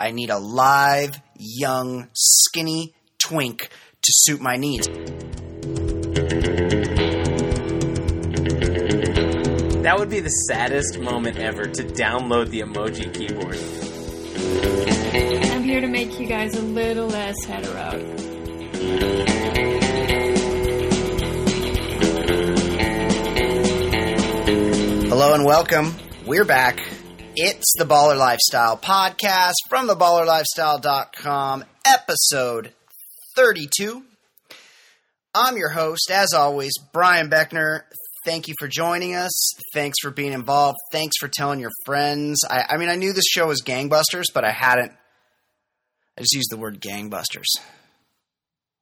I need a live, young, skinny twink to suit my needs. That would be the saddest moment ever to download the emoji keyboard. I'm here to make you guys a little less hetero. Hello and welcome. We're back. It's the Baller Lifestyle podcast from theballerlifestyle.com, episode 32. I'm your host, as always, Brian Beckner. Thank you for joining us. Thanks for being involved. Thanks for telling your friends. I, I mean, I knew this show was gangbusters, but I hadn't. I just used the word gangbusters.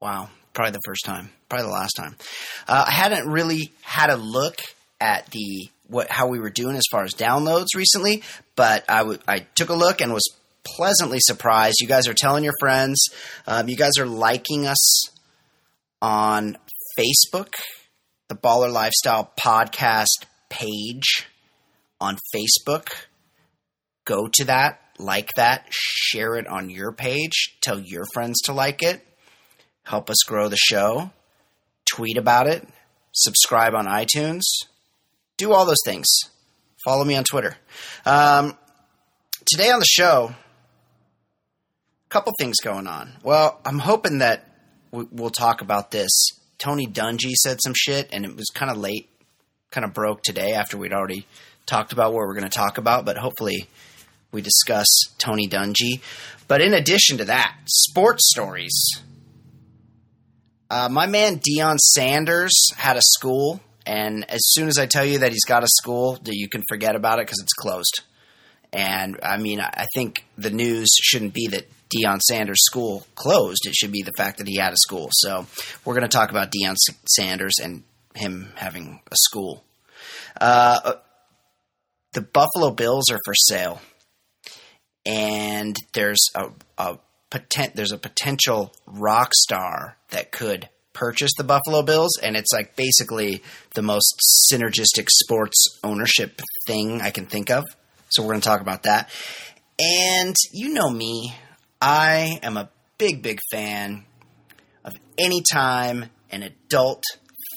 Wow, probably the first time, probably the last time. Uh, I hadn't really had a look at the what how we were doing as far as downloads recently, but I w- I took a look and was pleasantly surprised. You guys are telling your friends. Um, you guys are liking us on Facebook, the Baller Lifestyle Podcast page on Facebook. Go to that, like that, share it on your page, tell your friends to like it, help us grow the show, tweet about it, subscribe on iTunes do all those things. Follow me on Twitter. Um, today on the show, a couple things going on. Well, I'm hoping that we, we'll talk about this. Tony Dungy said some shit, and it was kind of late, kind of broke today after we'd already talked about what we're going to talk about, but hopefully we discuss Tony Dungy. But in addition to that, sports stories. Uh, my man Deion Sanders had a school and as soon as I tell you that he's got a school, that you can forget about it because it's closed. And I mean, I think the news shouldn't be that Deion Sanders' school closed. It should be the fact that he had a school. So we're going to talk about Deion Sanders and him having a school. Uh, the Buffalo Bills are for sale, and there's a, a potent, there's a potential rock star that could purchase the Buffalo Bills, and it's like basically the most synergistic sports ownership thing I can think of. So we're going to talk about that. And you know me, I am a big, big fan of any time an adult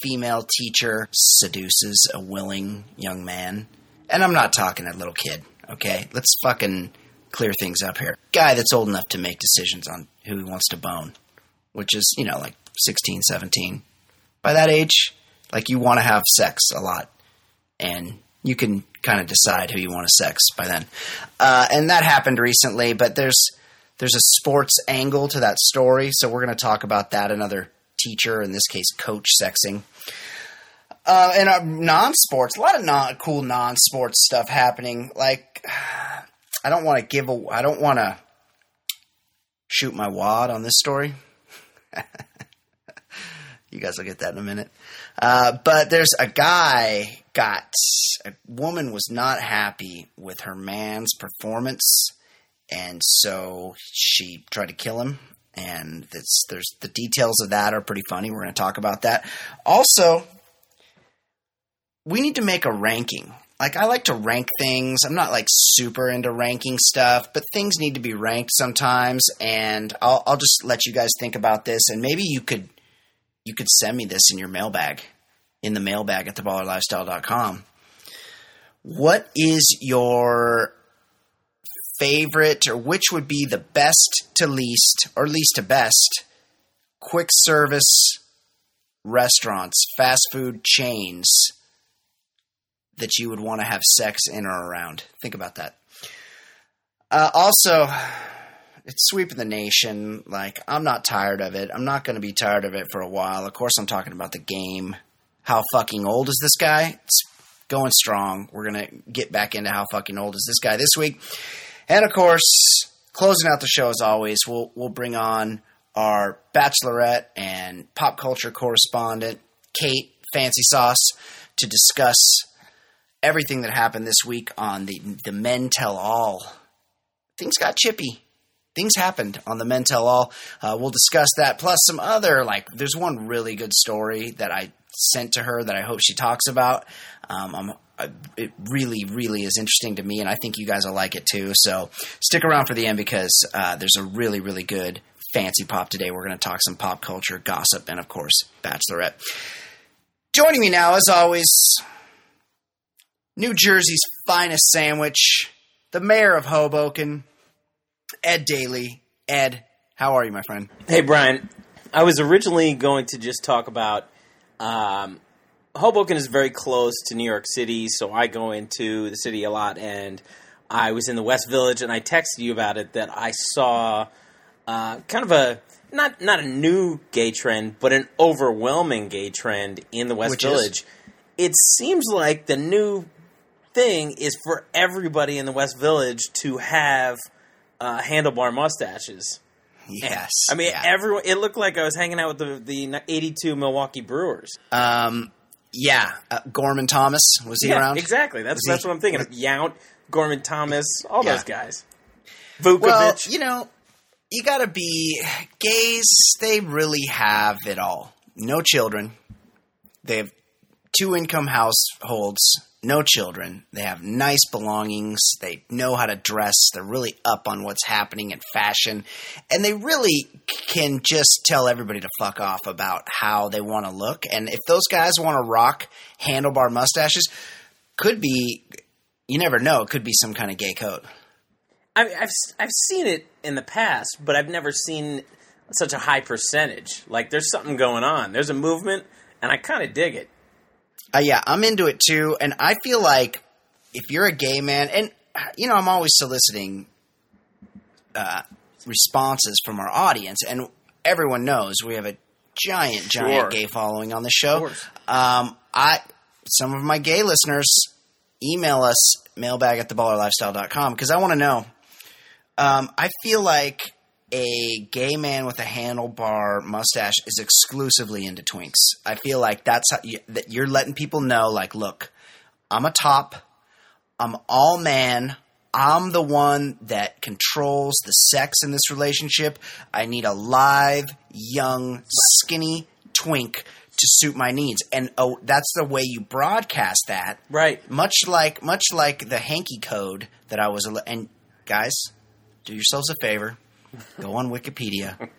female teacher seduces a willing young man. And I'm not talking a little kid, okay? Let's fucking clear things up here. Guy that's old enough to make decisions on who he wants to bone, which is, you know, like 16, 17. By that age, like you want to have sex a lot. And you can kind of decide who you want to sex by then. Uh, and that happened recently, but there's there's a sports angle to that story, so we're going to talk about that. Another teacher, in this case, coach sexing. Uh, and uh, non-sports, a lot of non cool non-sports stuff happening. Like, I don't want to give a, I don't want to shoot my wad on this story. You guys will get that in a minute. Uh, but there's a guy got a woman was not happy with her man's performance, and so she tried to kill him. And there's the details of that are pretty funny. We're going to talk about that. Also, we need to make a ranking. Like I like to rank things. I'm not like super into ranking stuff, but things need to be ranked sometimes. And I'll, I'll just let you guys think about this, and maybe you could you could send me this in your mailbag, in the mailbag at theballerlifestyle.com. What is your favorite, or which would be the best to least, or least to best, quick service restaurants, fast food chains that you would want to have sex in or around? Think about that. Uh, also, it's sweeping the nation. Like, I'm not tired of it. I'm not going to be tired of it for a while. Of course, I'm talking about the game. How fucking old is this guy? It's going strong. We're going to get back into how fucking old is this guy this week. And of course, closing out the show as always, we'll, we'll bring on our bachelorette and pop culture correspondent, Kate Fancy Sauce, to discuss everything that happened this week on the, the Men Tell All. Things got chippy things happened on the Men Tell All. Uh, we'll discuss that, plus some other like. There's one really good story that I sent to her that I hope she talks about. Um, I'm uh, it really, really is interesting to me, and I think you guys will like it too. So stick around for the end because uh, there's a really, really good fancy pop today. We're going to talk some pop culture, gossip, and of course, Bachelorette. Joining me now, as always, New Jersey's finest sandwich, the mayor of Hoboken, Ed Daly. Ed, how are you, my friend? Hey, Brian. I was originally going to just talk about um, Hoboken is very close to New York City, so I go into the city a lot. And I was in the West Village, and I texted you about it that I saw uh, kind of a not not a new gay trend, but an overwhelming gay trend in the West Which is? Village. It seems like the new thing is for everybody in the West Village to have uh, handlebar mustaches. Yes. I mean, yeah. everyone. It looked like I was hanging out with the the '82 Milwaukee Brewers. um, yeah. Uh, Gorman Thomas was he around? exactly. That's Was he- that's what I'm thinking. of. Yount, Gorman Thomas, all Yeah. those guys. Vuckovich. Well, you know, you got to be gays. They really have it all. No children. They have two income households. No children. They have nice belongings. They know how to dress. They're really up on what's happening in fashion, and they really can just tell everybody to fuck off about how they want to look. And if those guys want to rock handlebar mustaches, could be. You never know. It could be some kind of gay code. I, I've, I've seen it in the past, but I've never seen such a high percentage. Like, there's something going on. There's a movement, and I kind of dig it. Uh, yeah, I'm into it too, and I feel like if you're a gay man, and you know, I'm always soliciting uh, responses from our audience, and everyone knows we have a giant, giant Sure. gay following on the show. Um, I some of my gay listeners email us mailbag at theballerlifestyle.com because I want to know. Um, I feel like a gay man with a handlebar mustache is exclusively into twinks. I feel like that's how you, that you're letting people know, like, look, I'm a top, I'm all man, I'm the one that controls the sex in this relationship. I need a live, young, skinny twink to suit my needs, and oh, that's the way you broadcast that Right. much like much like the hanky code that I was and guys, do yourselves a favor. Go on Wikipedia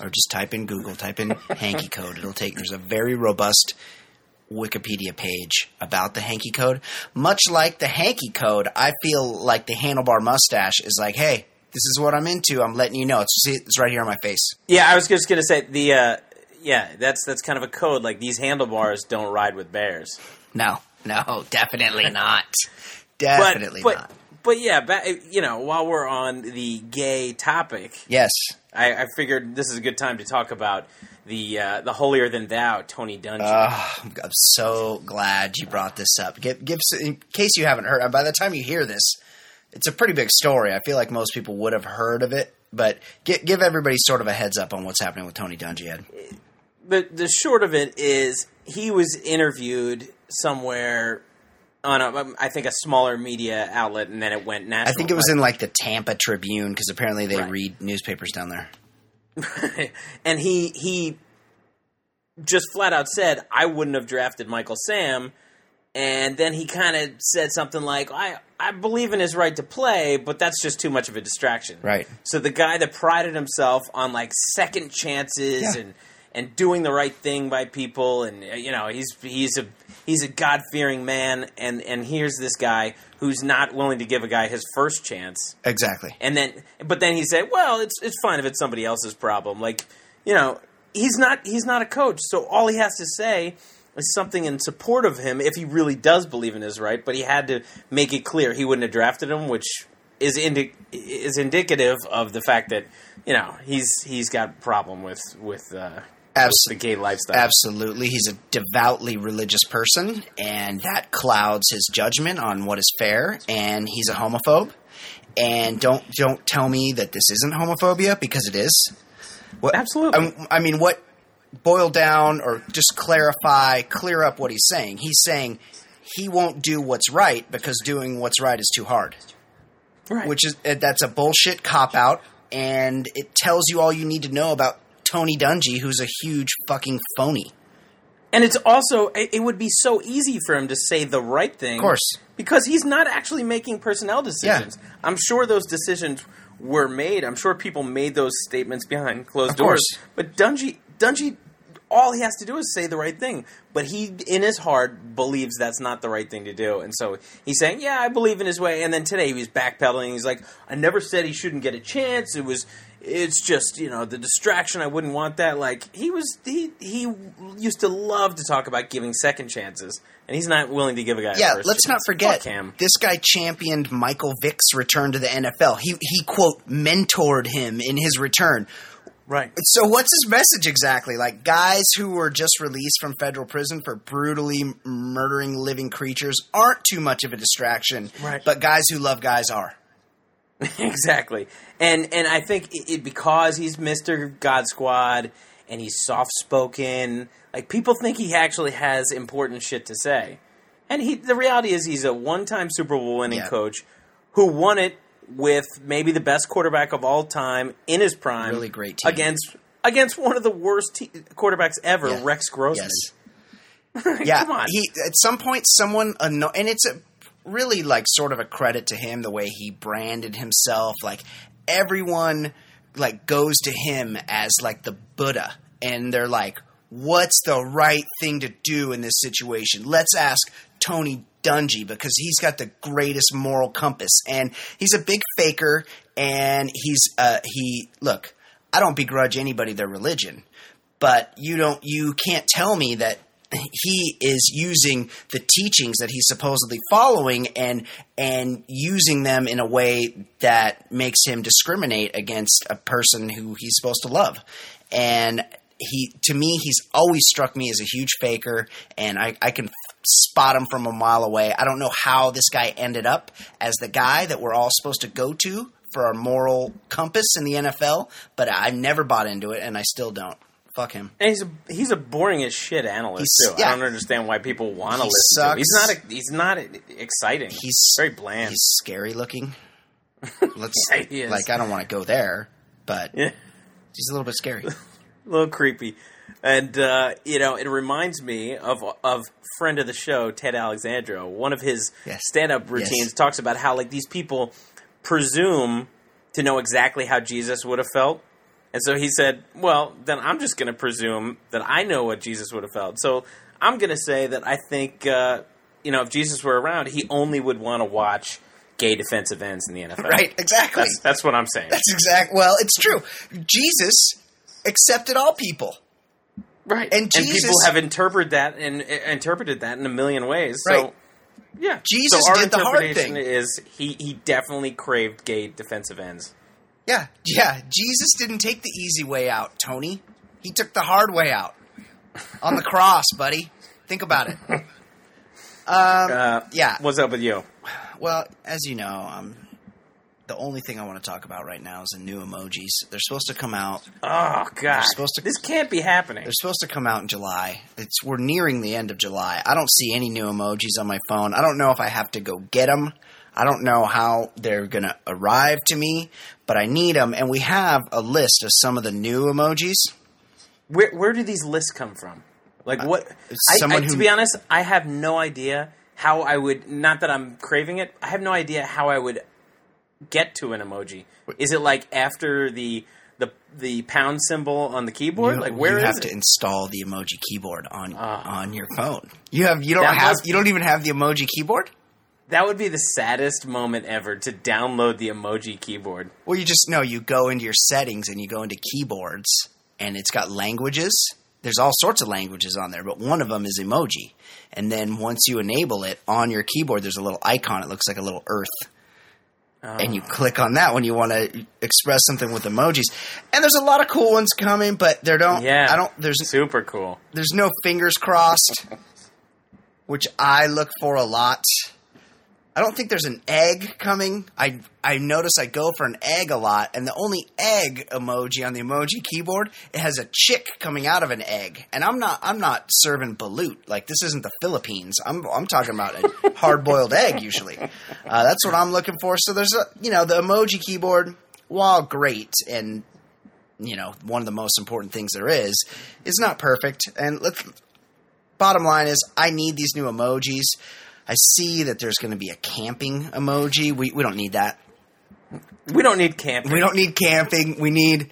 or just type in Google, type in hanky code. It'll take there's a very robust Wikipedia page about the hanky code. Much like the hanky code, I feel like the handlebar mustache is like, hey, this is what I'm into. I'm letting you know. It's it's right here on my face. Yeah, I was just gonna say the. Uh, yeah, that's that's kind of a code. Like these handlebars don't ride with bears. No, no, definitely not. Definitely but, not. But, yeah, ba- you know, while we're on the gay topic, Yes. I, I figured this is a good time to talk about the uh, the holier than thou Tony Dungy. Oh, I'm so glad you brought this up. Give, give, in case you haven't heard, by the time you hear this, it's a pretty big story. I feel like most people would have heard of it, but give, give everybody sort of a heads up on what's happening with Tony Dungy. Ed. the the short of it is he was interviewed somewhere Oh, on a, um, I think a smaller media outlet, and then it went national. I think it was in like the Tampa Tribune because apparently they Right. read newspapers down there. and he he just flat out said I wouldn't have drafted Michael Sam, and then he kind of said something like I I believe in his right to play, but that's just too much of a distraction. Right. So the guy that prided himself on like second chances Yeah. and and doing the right thing by people, and uh, you know he's he's a he's a God fearing man, and and here's this guy who's not willing to give a guy his first chance. Exactly. And then, but then he said, "Well, it's it's fine if it's somebody else's problem." Like, you know, he's not he's not a coach, so all he has to say is something in support of him if he really does believe in his right. But he had to make it clear he wouldn't have drafted him, which is indi- is indicative of the fact that you know he's he's got a problem with with uh, the Absolutely. gay lifestyle. Absolutely. He's a devoutly religious person, and that clouds his judgment on what is fair, and he's a homophobe. And don't don't tell me that this isn't homophobia because it is. What, Absolutely. I, I mean, what boil down or just clarify, clear up what he's saying. He's saying he won't do what's right because doing what's right is too hard. right. Which is uh, that's a bullshit cop out, and it tells you all you need to know about Tony Dungy, who's a huge fucking phony. And it's also it, would be so easy for him to say the right thing, Of course. because he's not actually making personnel decisions. I'm sure those decisions were made. I'm sure people made those statements behind closed Of doors. course. But Dungy, Dungy, all he has to do is say the right thing. But he, in his heart, believes that's not the right thing to do, and so he's saying, "Yeah, I believe in his way." And then today he was backpedaling. He's like, "I never said he shouldn't get a chance. It was." It's just you know the distraction. I wouldn't want that. Like he was, he he used to love to talk about giving second chances, and he's not willing to give a guy. a Yeah, first let's not forget Fuck him. this guy championed Michael Vick's return to the NFL. He he quote mentored him in his return. Right. So what's his message exactly? Like guys who were just released from federal prison for brutally murdering living creatures aren't too much of a distraction, Right. but guys who love guys are. exactly. And and I think it, it because he's Mister God Squad and he's soft spoken. Like people think he actually has important shit to say, and he. The reality is he's a one time Super Bowl winning Yeah. coach who won it with maybe the best quarterback of all time in his prime. Really great team. against against one of the worst te- quarterbacks ever, Yeah. Rex Grossman. Yes. yeah, Come on. he at some point someone anno- and it's a really like sort of a credit to him the way he branded himself. Like everyone like goes to him as like the Buddha, and they're like, "What's the right thing to do in this situation?" Let's ask Tony Dungy because he's got the greatest moral compass, and he's a big faker, and he's uh he look. I don't begrudge anybody their religion, but you don't you can't tell me that he is using the teachings that he's supposedly following and and using them in a way that makes him discriminate against a person who he's supposed to love. And he to me he's always struck me as a huge faker and I, I can spot him from a mile away. I don't know how this guy ended up as the guy that we're all supposed to go to for our moral compass in the nfl but i've never bought into it and i still don't fuck him And he's a he's a boring as shit analyst He's- too. yeah. I don't understand why people want to listen to him. He's not a, he's not a, exciting. He's- very bland. he's scary looking. Let's Yeah, like I don't want to go there, but Yeah. he's a little bit scary. a little creepy. And uh, you know, it reminds me of of friend of the show Ted Alexandro. One of his Yes. stand up routines Yes. talks about how like these people presume to know exactly how Jesus would have felt. And so he said, "Well, then I'm just going to presume that I know what Jesus would have felt. So I'm going to say that I think, uh, you know, if Jesus were around, he only would want to watch gay defensive ends in the NFL. right? Exactly. That's that's what I'm saying. That's exact. Well, it's true. Jesus accepted all people. Right. And Jesus- people have interpreted that and uh, interpreted that in a million ways. Right. So yeah. Jesus so our did the hard thing. is he he definitely craved gay defensive ends. Yeah, yeah. Jesus didn't take the easy way out, Tony. He took the hard way out on the cross, buddy. Think about it. Uh, Yeah. What's up with you? Well, as you know, um, the only thing I want to talk about right now is the new emojis. They're supposed to come out. Oh god. supposed to- This can't be happening. They're supposed to come out in July. It's we're nearing the end of July. I don't see any new emojis on my phone. I don't know if I have to go get them. I don't know how they're going to arrive to me, but I need them. And we have a list of some of the new emojis. Where where do these lists come from? Like what? it's I, someone I, to be honest, I have no idea how I would. Not that I'm craving it. I have no idea how I would get to an emoji. Is it like after the the the pound symbol on the keyboard? You, like where you have it? to install the emoji keyboard on Ah. on your phone. You have you don't have must- you don't even have the emoji keyboard. That would be the saddest moment ever to download the emoji keyboard. Well, you just know you go into your settings and you go into keyboards, and it's got languages. There's all sorts of languages on there, but one of them is emoji. And then once you enable it on your keyboard, there's a little icon. It looks like a little earth, and you oh. click on that when you want to express something with emojis. And there's a lot of cool ones coming, but there don't. Yeah. I don't. There's Super cool. there's no fingers crossed, which I look for a lot. I don't think there's an egg coming. I I notice I go for an egg a lot, and the only egg emoji on the emoji keyboard it has a chick coming out of an egg, and I'm not I'm not serving balut like this isn't the Philippines. I'm I'm talking about a hard boiled egg usually. Uh, that's what I'm looking for. So there's a you know the emoji keyboard, while great and you know one of the most important things there is, is not perfect. And let's bottom line is, I need these new emojis. I see that there's going to be a camping emoji. We we don't need that. We don't need camping. We don't need camping. We need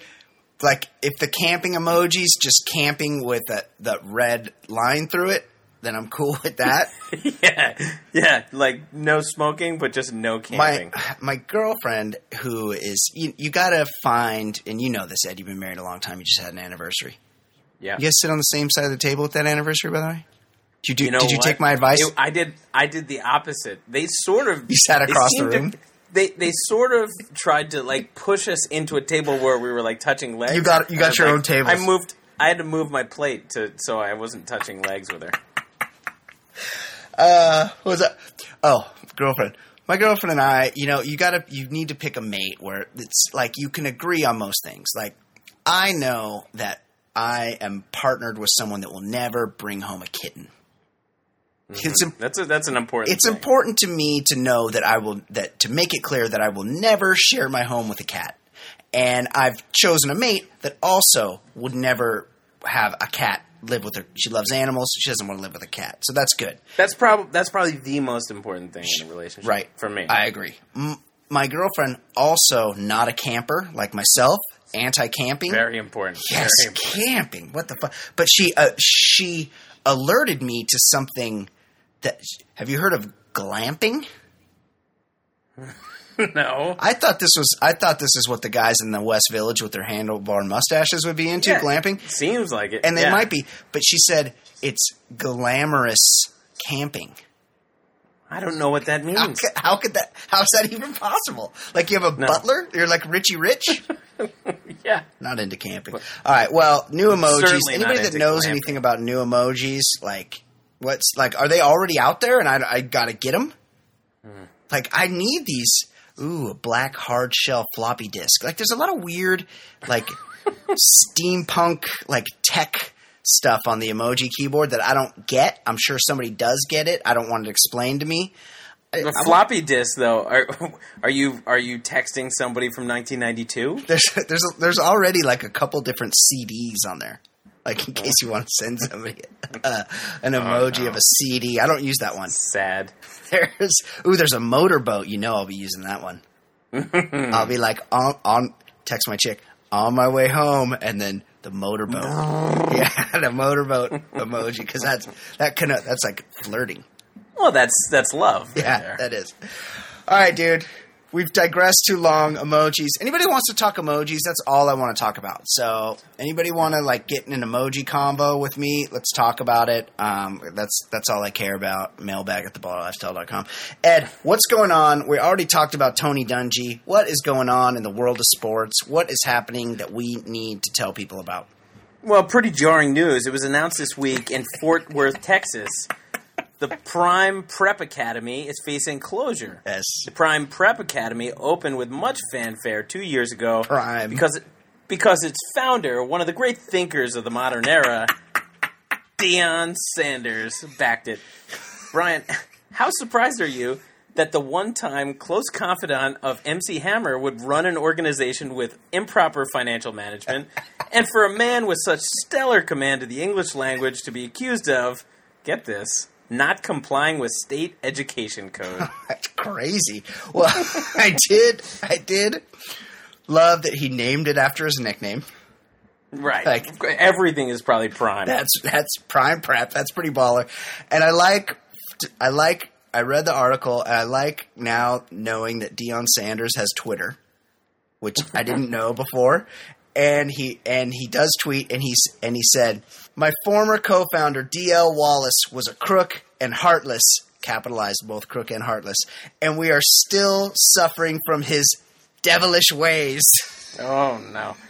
like if the camping emoji's just camping with the the red line through it, then I'm cool with that. yeah, yeah, like no smoking, but just no camping. my my girlfriend who is you, you got to find and you know this Ed. You've been married a long time. You just had an anniversary. yeah, You guys sit on the same side of the table with that anniversary, by the way. Did you do? You know did you what? take my advice? It- I did. I did the opposite. They sort of You sat across the seemed to- room? they they sort of tried to like push us into a table where we were like touching legs. You got- you got your like- own table. I moved. I had to move my plate to so I wasn't touching legs with her. uh, what was that? Oh, girlfriend. My girlfriend and I, you know, you gotta, you need to pick a mate where it's like you can agree on most things. Like, I know that I am partnered with someone that will never bring home a kitten. It's im- That's a, that's an important. it's thing. important to me to know that I will that to make it clear that I will never share my home with a cat. And I've chosen a mate that also would never have a cat live with her. She loves animals. She doesn't want to live with a cat. So that's good. That's probably that's probably the most important thing in a relationship, Right. For me, I agree. M- my girlfriend also not a camper like myself, anti-camping. very important. yes, Very important. camping. What the fuck? But she uh, she alerted me to something that have you heard of glamping? no. I thought this was I thought this is what the guys in the West Village with their handlebar mustaches would be into Yeah, glamping, seems like it, and they yeah. might be. But she said it's glamorous camping. I don't know what that How means. could, how could that? How is that even possible? Like you have a No. butler? You're like Richie Rich? yeah. not into camping. All right. Well, new emojis. Certainly Anybody that knows glamping. anything about new emojis, like what's like, are they already out there? And I, I gotta get them. Hmm. Like I need these. Ooh, a black hard shell floppy disk. Like there's a lot of weird, like steampunk, like tech stuff on the emoji keyboard that I don't get. I'm sure somebody does get it. I don't want it explained to me. The I- floppy disk, though, are are you are you texting somebody from 1992? there's there's there's already like a couple different CDs on there. Like in case you want to send somebody uh, an emoji of a CD. I don't use that one. Sad. There's ooh, there's a motorboat. You know, I'll be using that one. I'll be like on on text my chick on my way home, and then the motorboat. yeah, the motorboat emoji because that's that kind of that's like flirting. Well, that's that's love. right Yeah, there. that is. All right, dude. We've digressed too long. Emojis. Anybody wants to talk emojis? That's all I want to talk about. So, anybody want to like get in an emoji combo with me? Let's talk about it. Um, that's that's all I care about. Mailbag at theballerlifestyle.com. Ed, what's going on? We already talked about Tony Dungy. What is going on in the world of sports? What is happening that we need to tell people about? Well, pretty jarring news. It was announced this week in Fort Worth, Texas. The Prime Prep Academy is facing closure. Yes. The Prime Prep Academy opened with much fanfare two years ago Prime. because because its founder, one of the great thinkers of the modern era, Deion Sanders, backed it. Brian, how surprised are you that the one-time close confidant of MC Hammer would run an organization with improper financial management, and for a man with such stellar command of the English language to be accused of, get this, not complying with state education code? That's crazy. Well, I did. I did love that he named it after his nickname. Right. Like- Everything is probably prime. That's that's prime prep. That's pretty baller. And I like I like I read the article and I like now knowing that Deion Sanders has Twitter, which I didn't know before. And he and he does tweet and he's and he said, My former co founder DL Wallace was a crook and heartless, capitalized both crook and heartless, and we are still suffering from his devilish ways. Oh no.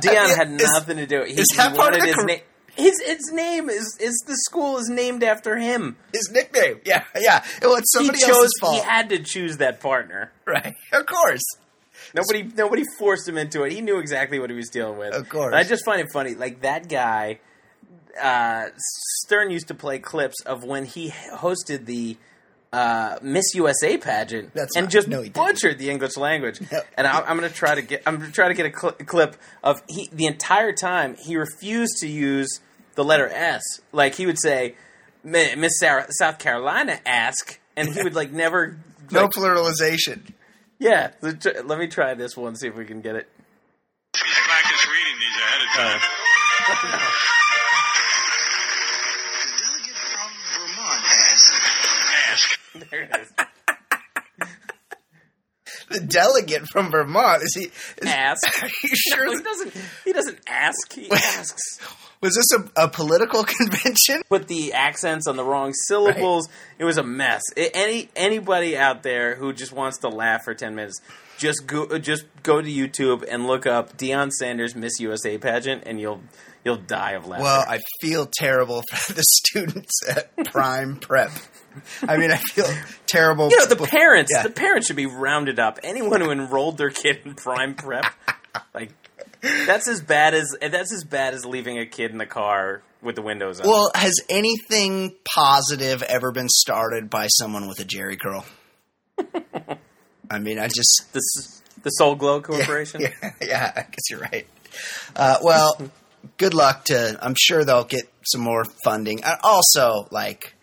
Deion mean, had is- nothing to do. He, is he that part of the his cor- name. His his name is is the school is named after him. His nickname. Yeah, yeah. Well, it's somebody he chose. else's fault. He had to choose that partner. right. Of course. Nobody nobody forced him into it. He knew exactly what he was dealing with. Of course. And I just find it funny. Like that guy, uh, Stern used to play clips of when he hosted the uh, Miss USA pageant That's and not- just no, butchered the English language. Yep. And I, I'm going to try to get I'm going to try to get a cl- clip of he the entire time he refused to use the letter S. Like he would say, Miss Sarah, South Carolina ask, and he would like never. No pluralization. Yeah, let me try this one. See if we can get it. Practice reading these ahead of time. Oh. The delegate from Vermont asked, Ask. There it is. The delegate from Vermont is he? Is, Ask. Are you sure? No, he doesn't. He doesn't ask. He asks. Was this a, a political convention? Put the accents on the wrong syllables. It was a mess. I- any anybody out there who just wants to laugh for ten minutes, just go uh, just go to YouTube and look up Deion Sanders Miss USA pageant, and you'll you'll die of laughter. Well, I feel terrible for the students at Prime Prep. I mean, I feel terrible. you know the parents. Yeah. The parents should be rounded up. Anyone who enrolled their kid in prime prep, like that's as bad as that's as bad as leaving a kid in the car with the windows up. Well, has anything positive ever been started by someone with a Jheri curl? I mean, I just the S- the Soul Glo Corporation. Yeah, yeah, I guess you're right. Uh, well, good luck to. I'm sure they'll get some more funding. Uh, Also, like,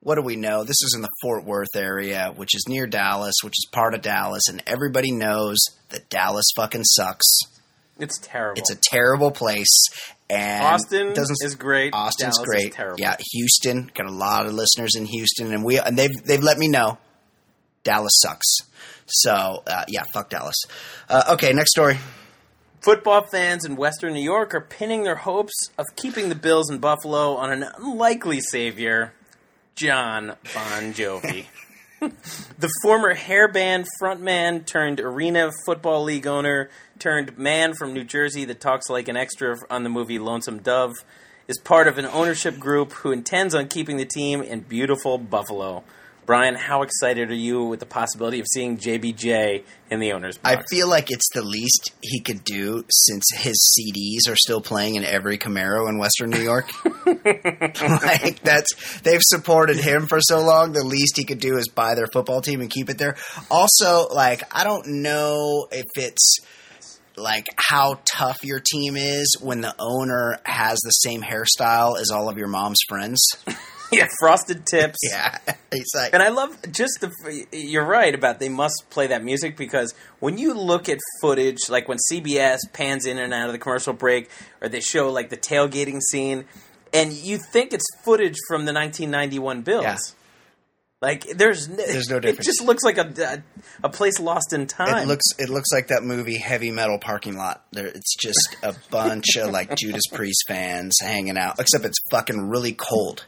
what do we know? This is in the Fort Worth area, which is near Dallas, which is part of Dallas, and everybody knows that Dallas fucking sucks. It's terrible. It's a terrible place. And Austin doesn't is great. Austin's Dallas great. Yeah, Houston got a lot of listeners in Houston, and we and they've they've let me know Dallas sucks. So uh, yeah, fuck Dallas. Uh, okay, next story. Football fans in Western New York are pinning their hopes of keeping the Bills in Buffalo on an unlikely savior, John Bon Jovi. the former hairband frontman turned arena football league owner turned man from New Jersey that talks like an extra on the movie Lonesome Dove is part of an ownership group who intends on keeping the team in beautiful Buffalo. Brian, how excited are you with the possibility of seeing JBJ in the owner's box? I feel like it's the least he could do since his CDs are still playing in every Camaro in Western New York. like that's they've supported him for so long. The least he could do is buy their football team and keep it there. Also, like I don't know if it's like how tough your team is when the owner has the same hairstyle as all of your mom's friends. yeah, frosted tips. Yeah, And I love just the. You're right about they must play that music because when you look at footage, like when CBS pans in and out of the commercial break, or they show like the tailgating scene, and you think it's footage from the 1991 Bills. Yeah. Like there's n- There's no difference. It just looks like a a, a place lost in time. It looks it looks like that movie Heavy Metal Parking Lot. There, it's just a bunch of like Judas Priest fans hanging out, except it's fucking really cold.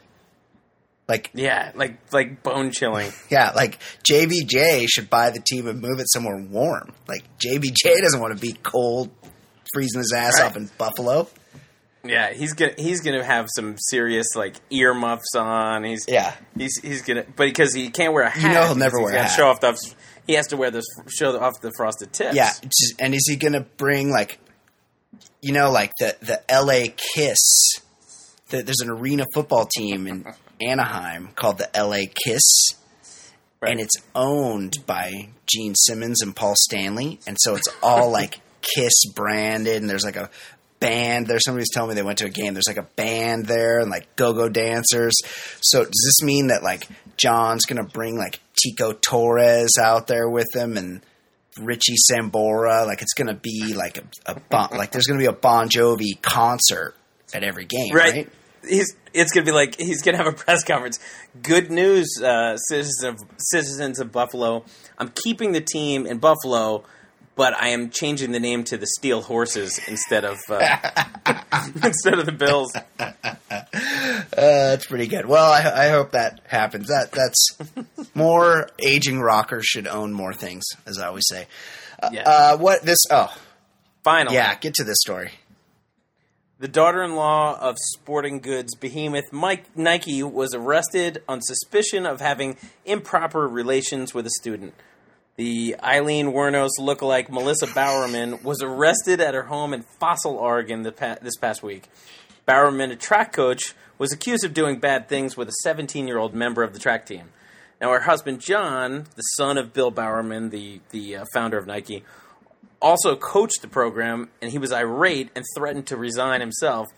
Like yeah, like like bone chilling. yeah, like JBJ should buy the team and move it somewhere warm. Like JBJ doesn't want to be cold, freezing his ass Right. off in Buffalo. Yeah, he's gonna he's gonna have some serious like earmuffs on. He's Yeah. he's he's gonna but because he can't wear a hat, You know he'll never wear a hat. Show off the he has to wear this show off the frosted tips. Yeah, just- and is he gonna bring like, you know, like the the L.A. Kiss? The, there's an arena football team in Anaheim called the L.A. Kiss. Right. and it's owned by Gene Simmons and Paul Stanley, and so it's all like Kiss branded, and there's like a band. There's somebody telling me they went to a game. There's like a band there and like go-go dancers. So does this mean that like John's gonna bring like Tico Torres out there with him and Richie Sambora? Like it's gonna be like a, a bon, like there's gonna be a Bon Jovi concert at every game, right. right? He's it's gonna be like he's gonna have a press conference. Good news, uh, citizens of citizens of Buffalo. I'm keeping the team in Buffalo, but I am changing the name to the Steel Horses instead of uh, instead of the Bills. Uh, that's pretty good. Well, I, I hope that happens. That that's more aging rockers should own more things, as I always say. Uh, Yeah. uh, what this? Oh, Finally, yeah. Get to this story. The daughter-in-law of sporting goods behemoth Mike Nike was arrested on suspicion of having improper relations with a student. The Aileen Wuornos lookalike Melissa Bowerman was arrested at her home in Fossil, Oregon, this past week. Bowerman, a track coach, was accused of doing bad things with a 17-year-old member of the track team. Now, her husband John, the son of Bill Bowerman, the the uh, founder of Nike, also coached the program, and he was irate and threatened to resign himself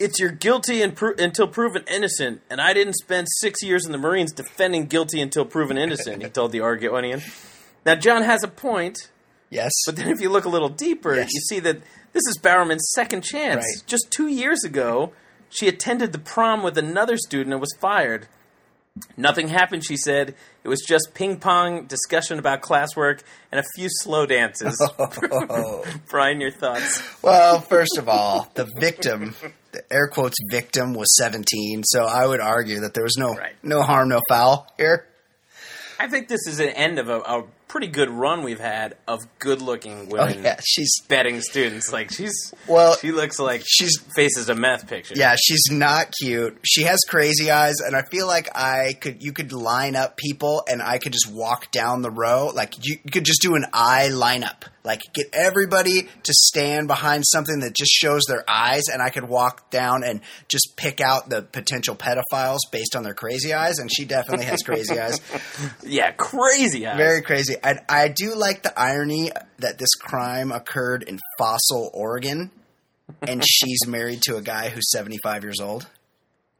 It's your guilty and pro- until proven innocent, and I didn't spend six years in the Marines defending guilty until proven innocent. he told the Oregonian. Now John has a point, Yes. but then if you look a little deeper, Yes. you see that this is Bowerman's second chance. Right. Just two years ago, she attended the prom with another student and was fired. Nothing happened, she said. It was just ping pong, discussion about classwork, and a few slow dances. Oh. Brian, your thoughts? Well, first of all, the victim, the air quotes victim, was 17. So I would argue that there was no Right. no harm, no foul here. I think this is an end of a, a pretty good run we've had of good-looking Oh women yeah, she's betting students. Like she's Well, she looks like she's- faces a meth picture. yeah, she's not cute. She has crazy eyes, and I feel like I could you could line up people, and I could just walk down the row. Like you, you could just do an eye lineup. Like get everybody to stand behind something that just shows their eyes, and I could walk down and just pick out the potential pedophiles based on their crazy eyes. And she definitely has crazy eyes. yeah, crazy eyes. Very crazy. I, I do like the irony that this crime occurred in Fossil, Oregon, and she's married to a guy who's 75 years old.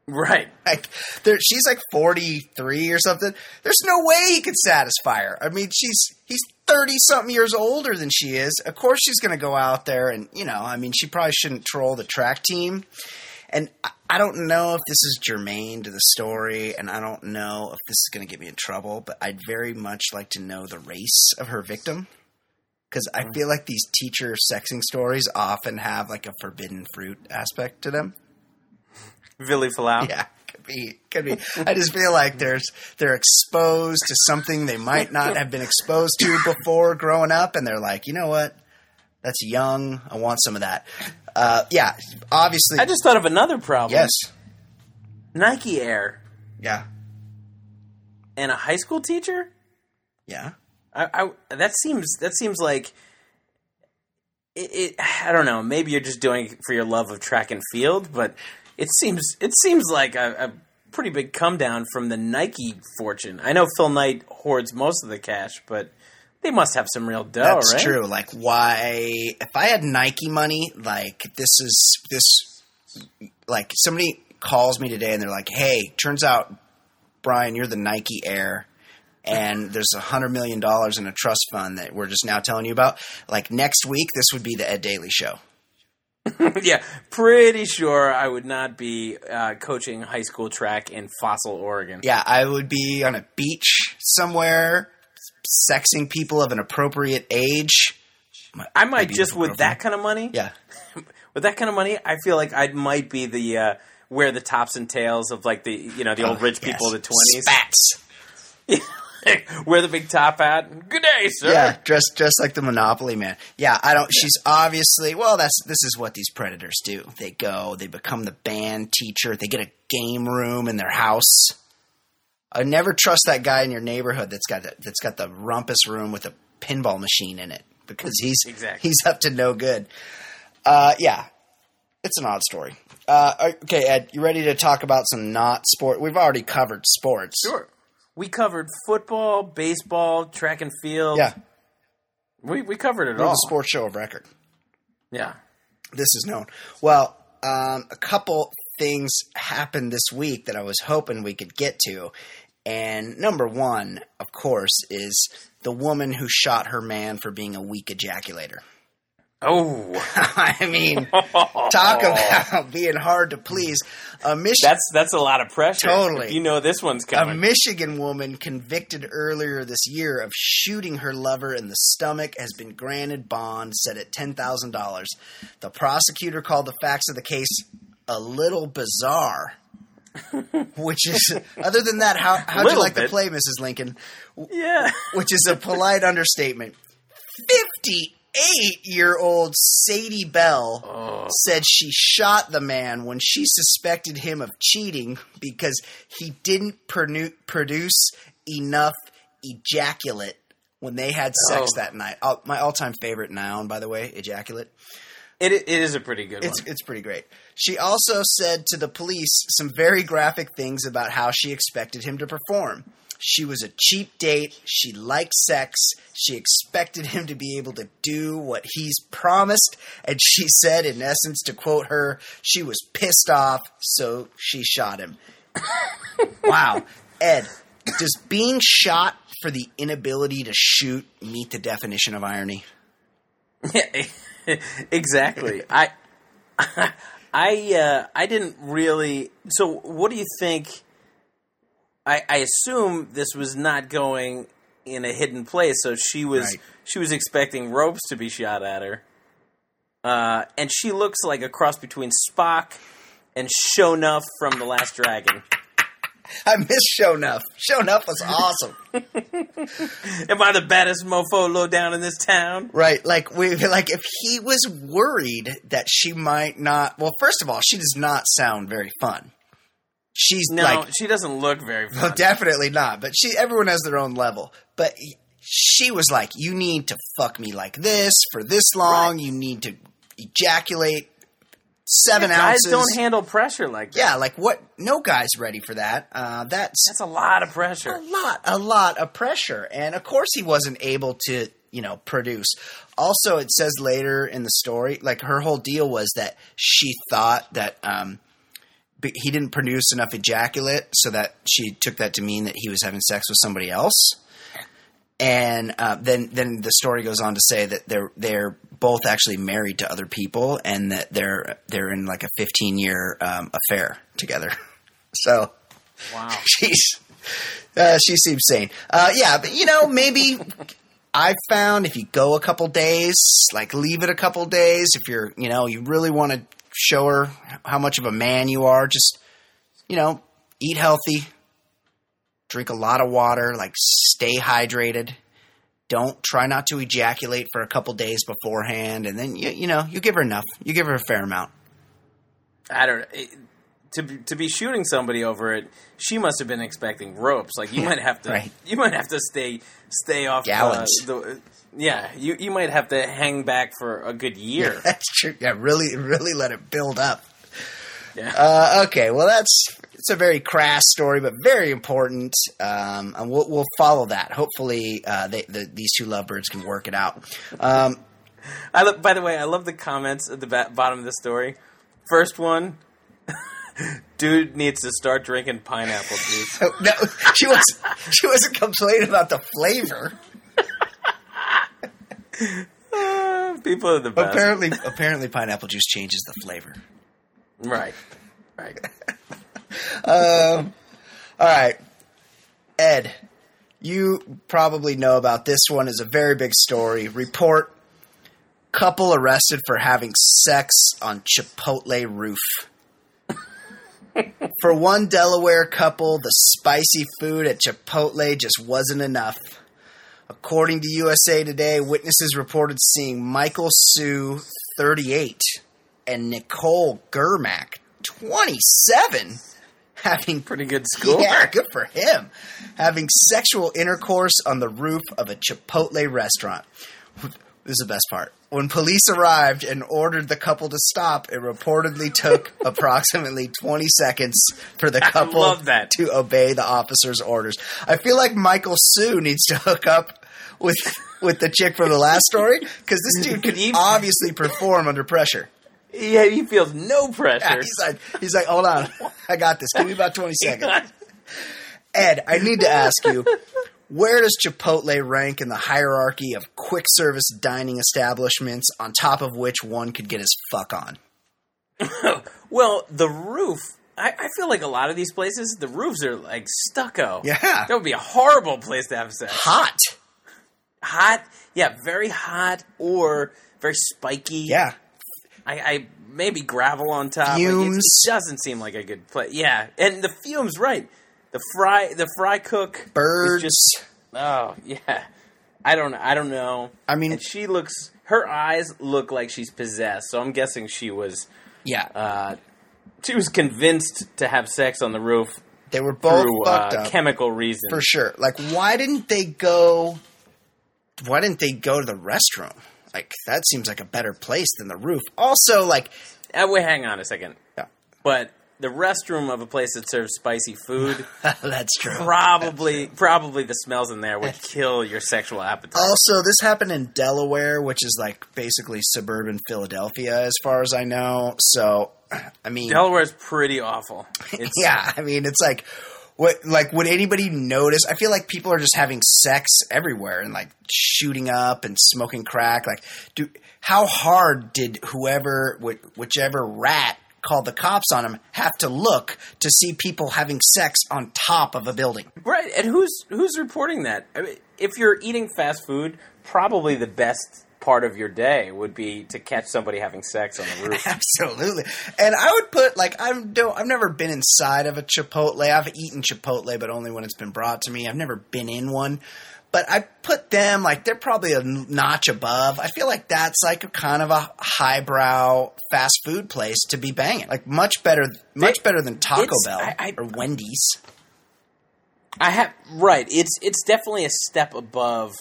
Right. Like, there, she's like 43 or something. There's no way he could satisfy her. I mean, she's he's 30 something years older than she is. Of course, she's going to go out there and you know, I mean, she probably shouldn't troll the track team. And I- I don't know if this is germane to the story, and I don't know if this is going to get me in trouble, but I'd very much like to know the race of her victim. Because I feel like these teacher sexing stories often have like a forbidden fruit aspect to them. Billy Falau. Yeah, could be, could be. I just feel like there's they're exposed to something they might not have been exposed to before growing up, and they're like, you know what? That's young. I want some of that. Uh, yeah, obviously. I just thought of another problem. yes, Nike Air yeah, and a high school teacher. yeah. I, I that seems that seems like it, it. I don't know. Maybe you're just doing it for your love of track and field, but it seems it seems like a, a pretty big come down from the Nike fortune. I know Phil Knight hoards most of the cash, but they must have some real dough, That's right? true. Like, why? If I had Nike money, like this is this, like somebody calls me today and they're like, "Hey, turns out, Brian, you're the Nike heir." And there's a hundred million dollars in a trust fund that we're just now telling you about. Like next week, this would be the Ed Daly Show. yeah, pretty sure I would not be uh, coaching high school track in Fossil, Oregon. Yeah, I would be on a beach somewhere, sexing people of an appropriate age. I might just with that kind of money. Yeah, with that kind of money, I feel like I might be the uh, wear the tops and tails of like the you know the old rich Oh, Yes. people of the twenties. spats. wear the big top hat. Good day, sir. Yeah, dressed dressed like the Monopoly man. Yeah, I don't. She's obviously well. That's this is what these predators do. They go, they become the band teacher. They get a game room in their house. I never trust that guy in your neighborhood that's got the, that's got the rumpus room with a pinball machine in it because he's Exactly. he's up to no good. Uh, yeah, it's an odd story. Uh, okay, Ed, you ready to talk about some not sport? We've already covered sports. Sure. We covered football, baseball, track and field. Yeah, we we covered it we're all. the sports show of record. Yeah. this is known. Well, um, a couple things happened this week that I was hoping we could get to. And number one, of course, is the woman who shot her man for being a weak ejaculator. Oh, I mean, talk about being hard to please. A, Mich- that's that's a lot of pressure. Totally. If you know this one's coming. a. Michigan woman convicted earlier this year of shooting her lover in the stomach has been granted bond set at $10,000. The prosecutor called the facts of the case a little bizarre. Which is, other than that, how how'd you like the bit. play, Mrs. Lincoln? yeah. Which is a polite understatement. 58 year old Sadie Bell Oh. said she shot the man when she suspected him of cheating because he didn't produ- produce enough ejaculate when they had sex Oh. that night. Uh, my all time favorite noun, by the way, ejaculate. It it is a pretty good It's one. it's pretty great. She also said to the police some very graphic things about how she expected him to perform. She was a cheap date. She liked sex. She expected him to be able to do what he's promised. And she said, in essence, to quote her, she was pissed off, so she shot him. wow. Ed, does being shot for the inability to shoot meet the definition of irony? Exactly. I, I, uh, I didn't really. So, what do you think? I, I assume this was not going in a hidden place, so she was Right. she was expecting ropes to be shot at her, uh, and she looks like a cross between Spock and Shonuff from The Last Dragon. I miss Shonuff. Shonuff was awesome. Am I the baddest mofo low down in this town? Right, like we like if he was worried that she might not. Well, first of all, she does not sound very fun. She's No, like, she doesn't look very well, definitely not. But she, everyone has their own level. But she was like, you need to fuck me like this for this long. You need to ejaculate seven Guys ounces. don't handle pressure like that. yeah, like what? No guy's ready for that. Uh, that's That's a lot of pressure. a lot, a lot of pressure. And of course, he wasn't able to, you know, produce. Also, it says later in the story, like her whole deal was that she thought that um, he didn't produce enough ejaculate, so that she took that to mean that he was having sex with somebody else. And uh, then, then the story goes on to say that they're they're both actually married to other people, and that they're they're in like a fifteen year um, affair together. So Wow. she's uh, she seems sane. Uh, yeah, but you know, maybe I found if you go a couple days, like leave it a couple days, if you're you know you really want to show her how much of a man you are, just you know eat healthy, drink a lot of water, like stay hydrated. Don't try not to ejaculate for a couple days beforehand, and then you you know you give her enough. You give her a fair amount. I don't it, to be, to be shooting somebody over it. She must have been expecting ropes. Like you might have to, right. you might have to stay stay off Gallons. Uh, the, yeah, you you might have to hang back for a good year. That's true. Yeah, really, really let it build up. Yeah. Uh, okay, well, that's it's a very crass story, but very important, um, and we'll, we'll follow that. Hopefully, uh, they, the, these two lovebirds can work it out. Um, I lo- by the way, I love the comments at the ba- bottom of the story. First one, dude needs to start drinking pineapple juice. no, she was she wasn't complaining about the flavor. Ah, People are the best. Apparently, apparently, pineapple juice changes the flavor. right, right. All right, Ed, you probably know about this one. is a very big story. Report: couple arrested for having sex on Chipotle roof. for one Delaware couple, the spicy food at Chipotle just wasn't enough. According to USA Today, witnesses reported seeing Michael Sue, 38, and Nicole Germack, 27, having Pretty good score. yeah, good for him. Having sexual intercourse on the roof of a Chipotle restaurant. This is the best part. When police arrived and ordered the couple to stop, it reportedly took approximately 20 seconds for the couple to obey the officer's orders. I feel like Michael Sue needs to hook up with with the chick from the last story because this dude can obviously perform under pressure. Yeah, he feels no pressure. Yeah, he's like, he's like, hold on, I got this. Give me about 20 seconds. Ed, I need to ask you, where does Chipotle rank in the hierarchy of quick service dining establishments on top of which one could get his fuck on? Well, the roof. I, I feel like a lot of these places, the roofs are like stucco. Yeah. that would be a horrible place to have sex. Hot. Hot, yeah, very hot or very spiky. Yeah. I, I maybe gravel on top. Like, it- Fumes. it, doesn't seem like a good place. Yeah, and the fumes, right? The fry, the fry cook, Birds. Just, oh yeah, I don't, I don't know. I mean- and she looks. Her eyes look like she's possessed. So I'm guessing she was. yeah. Uh, she was convinced to have sex on the roof they were both through fucked uh, up. chemical reasons. for sure. Like, why didn't they go? Why didn't they go to the restroom? Like, that seems like a better place than the roof. Also, like, Uh, wait, hang on a second. Yeah. But the restroom of a place that serves spicy food, That's true. probably probably the smells in there would kill your sexual appetite. Also, this happened in Delaware, which is like basically suburban Philadelphia, as far as I know. So, I mean, Delaware's pretty awful. It's, yeah, I mean, it's like, what, like, would anybody notice? I feel like people are just having sex everywhere and like shooting up and smoking crack. Like, do how hard did whoever, wh- whichever rat called the cops on him, have to look to see people having sex on top of a building? Right, and who's who's reporting that? I mean, if you're eating fast food, probably the best part of your day would be to catch somebody having sex on the roof. Absolutely. And I would put like I'm don't I've never been inside of a Chipotle. I've eaten Chipotle, but only when it's been brought to me. I've never been in one. But I put them like they're probably a notch above. I feel like that's like a kind of a highbrow fast food place to be banging. Like much better, much It- better than Taco Bell I- I- or Wendy's. I have right. It's it's definitely a step above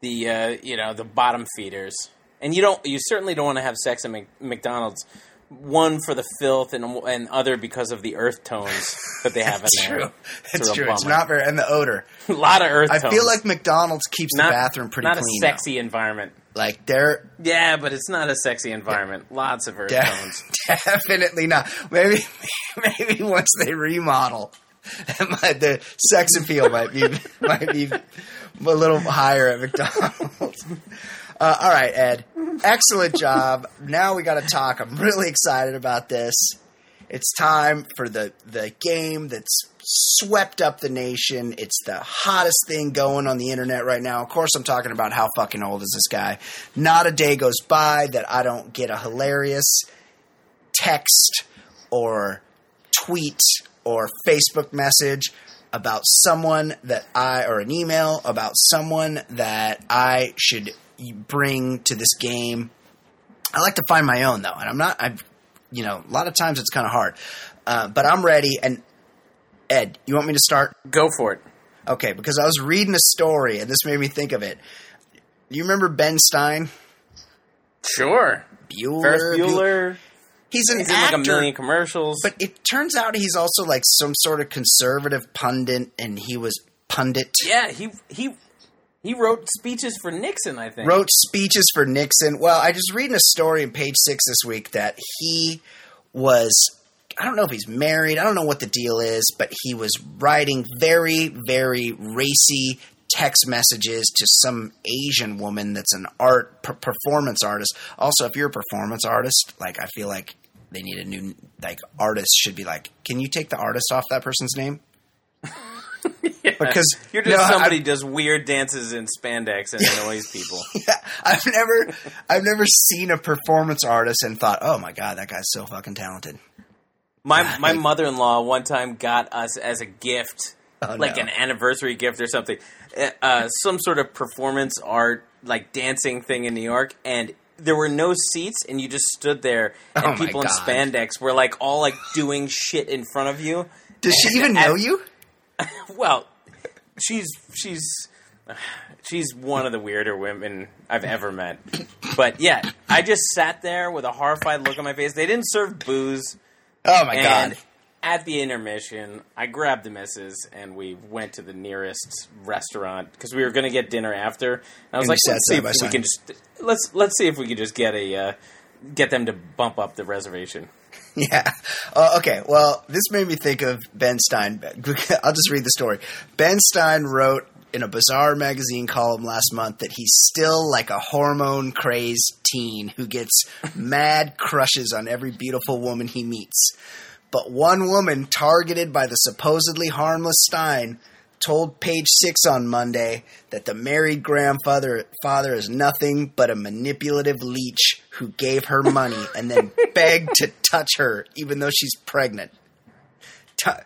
the uh, you know the bottom feeders, and you don't you certainly don't want to have sex at Mc, McDonald's. One for the filth, and and other because of the earth tones that they have in there. true. It's It's true. It's not very and the odor. a lot of earth I tones. feel like McDonald's keeps not, the bathroom pretty not clean. a though. sexy environment. Like they're Yeah, but it's not a sexy environment. Lots of earth De- tones. Definitely not. Maybe maybe once they remodel, might, the sex appeal might be might be a little higher at McDonald's. Uh, all right, Ed. Excellent job. Now we got to talk. I'm really excited about this. It's time for the the game that's swept up the nation. It's the hottest thing going on the internet right now. Of course, I'm talking about how fucking old is this guy. Not a day goes by that I don't get a hilarious text or tweet or Facebook message about someone that I or an email about someone that I should bring to this game. I like to find my own though, and I'm not. I, you know, a lot of times it's kind of hard, uh, but I'm ready. And Ed, you want me to start? Go for it. Okay, because I was reading a story and this made me think of it. You remember Ben Stein? Sure. Bueller. Ferris Bueller. He's an He's in actor. like a million commercials. But it turns out he's also like some sort of conservative pundit, and he was pundit. yeah, he he he wrote speeches for Nixon. I think. Wrote speeches for Nixon. Well, I just reading a story in Page Six this week that he was. I don't know if he's married. I don't know what the deal is, but he was writing very, very racy text messages to some Asian woman that's an art per- performance artist. Also, if you're a performance artist, like I feel like they need a new like artist should be like, can you take the artist off that person's name? Because You're just no, somebody who does weird dances in spandex and annoys people. Yeah, I've never, I've never seen a performance artist and thought, "Oh my god, that guy's so fucking talented." My God, my mother in law one time got us as a gift, Oh, like no. an anniversary gift or something, uh, uh, some sort of performance art like dancing thing in New York, and there were no seats, and you just stood there, and Oh, people in spandex were like all like doing shit in front of you. Does she even know you? Well, she's she's she's one of the weirder women I've ever met. But yeah, I just sat there with a horrified look on my face. They didn't serve booze. Oh my god! at the intermission, I grabbed the missus and we went to the nearest restaurant because we were going to get dinner after. And I was And like, let's see if we can just let's let's see if we could just get a uh, get them to bump up the reservation. Yeah. Uh, okay. Well, this made me think of Ben Stein. I'll just read the story. Ben Stein wrote in a Bizarre magazine column last month that he's still like a hormone crazed teen who gets mad crushes on every beautiful woman he meets. But one woman targeted by the supposedly harmless Stein told Page Six on Monday that the married grandfather father is nothing but a manipulative leech who gave her money and then begged to touch her even though she's pregnant. Ta-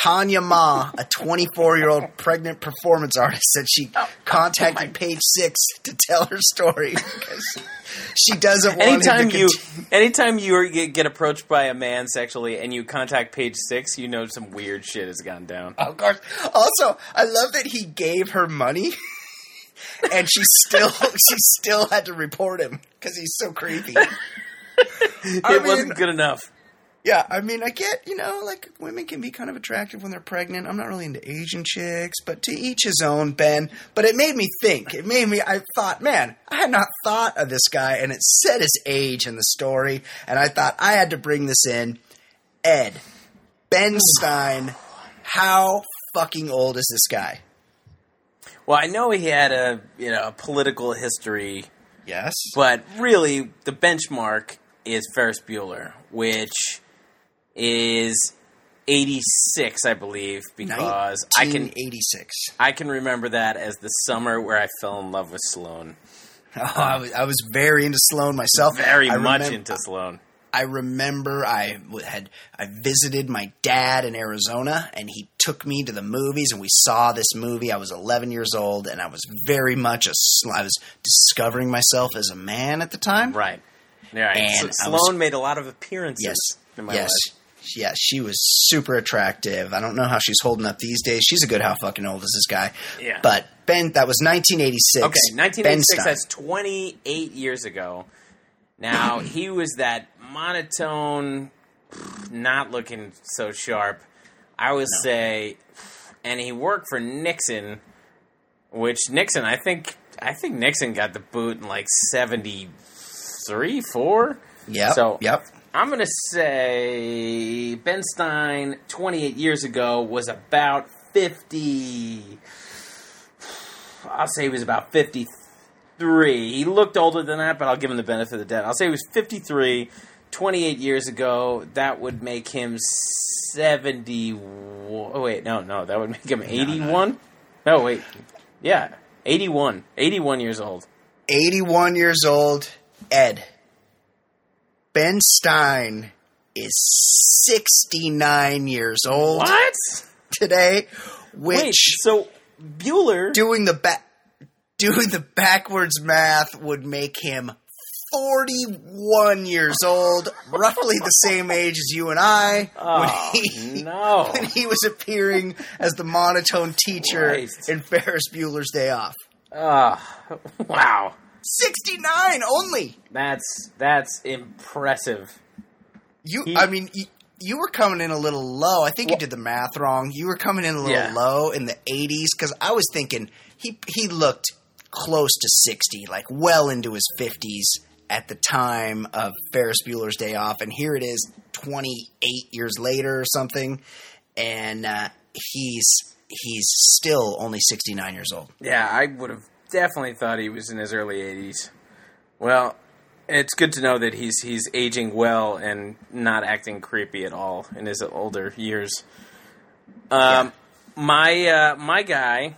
Tanya Ma, a 24 year old pregnant performance artist, said she oh, oh contacted Page Six to tell her story because she doesn't want Anytime him to you anytime you get get approached by a man sexually and you contact page six, you know some weird shit has gone down. Of course. Also, I love that he gave her money, and she still she still had to report him because he's so creepy. I it mean- wasn't good enough. Yeah, I mean, I get, you know, like women can be kind of attractive when they're pregnant. I'm not really into Asian chicks, but to each his own, Ben. But it made me think. It made me, I thought, man, I had not thought of this guy, and it said his age in the story, and I thought I had to bring this in. Ed, Ben Stein, how fucking old is this guy? Well, I know he had a you know a political history, Yes. but really the benchmark is Ferris Bueller, which is 86, I believe, because I can 86. I can remember that as the summer where I fell in love with Sloane. Oh, I, was, I was very into Sloan myself. Very I much remem- into Sloane. I remember I had I visited my dad in Arizona, and he took me to the movies, and we saw this movie. I was 11 years old, and I was very much a I was discovering myself as a man at the time. Right. Yeah. And So I was- made a lot of appearances Yes. in my yes. life. Yes, she was super attractive. I don't know how she's holding up these days. She's a good how fucking old is this guy? Yeah. But Ben, that was 1986. Okay, 1986. That's 28 years ago. Now he was that monotone, not looking so sharp. I would say, and he worked for Nixon, which Nixon, I think, I think Nixon got the boot in like 73, four. Yeah. So yep. I'm gonna say Ben Stein 28 years ago was about 50. I'll say he was about 53. He looked older than that, but I'll give him the benefit of the doubt. I'll say he was 53. 28 years ago, that would make him 70. Oh wait, no, no, that would make him 81. No, wait, yeah, 81. 81 years old. 81 years old, Ed. Ben Stein is 69 years old What? today, which Wait, so Bueller. doing the back doing the backwards math would make him 41 years old, roughly the same age as you and I Oh, when he no. when he was appearing as the monotone teacher Christ. in Ferris Bueller's Day Off. Ah, wow. 69 only. That's that's impressive. You, He- I mean, you, you were coming in a little low. I think you did the math wrong. You were coming in a little Yeah. low in the 80s because I was thinking he he looked close to 60, like well into his 50s at the time of Ferris Bueller's Day Off, and here it is, 28 years later or something, and uh, he's he's still only 69 years old. Yeah, I would have definitely thought he was in his early 80s. Well, it's good to know that he's he's aging well and not acting creepy at all in his older years. Um, my uh, my guy,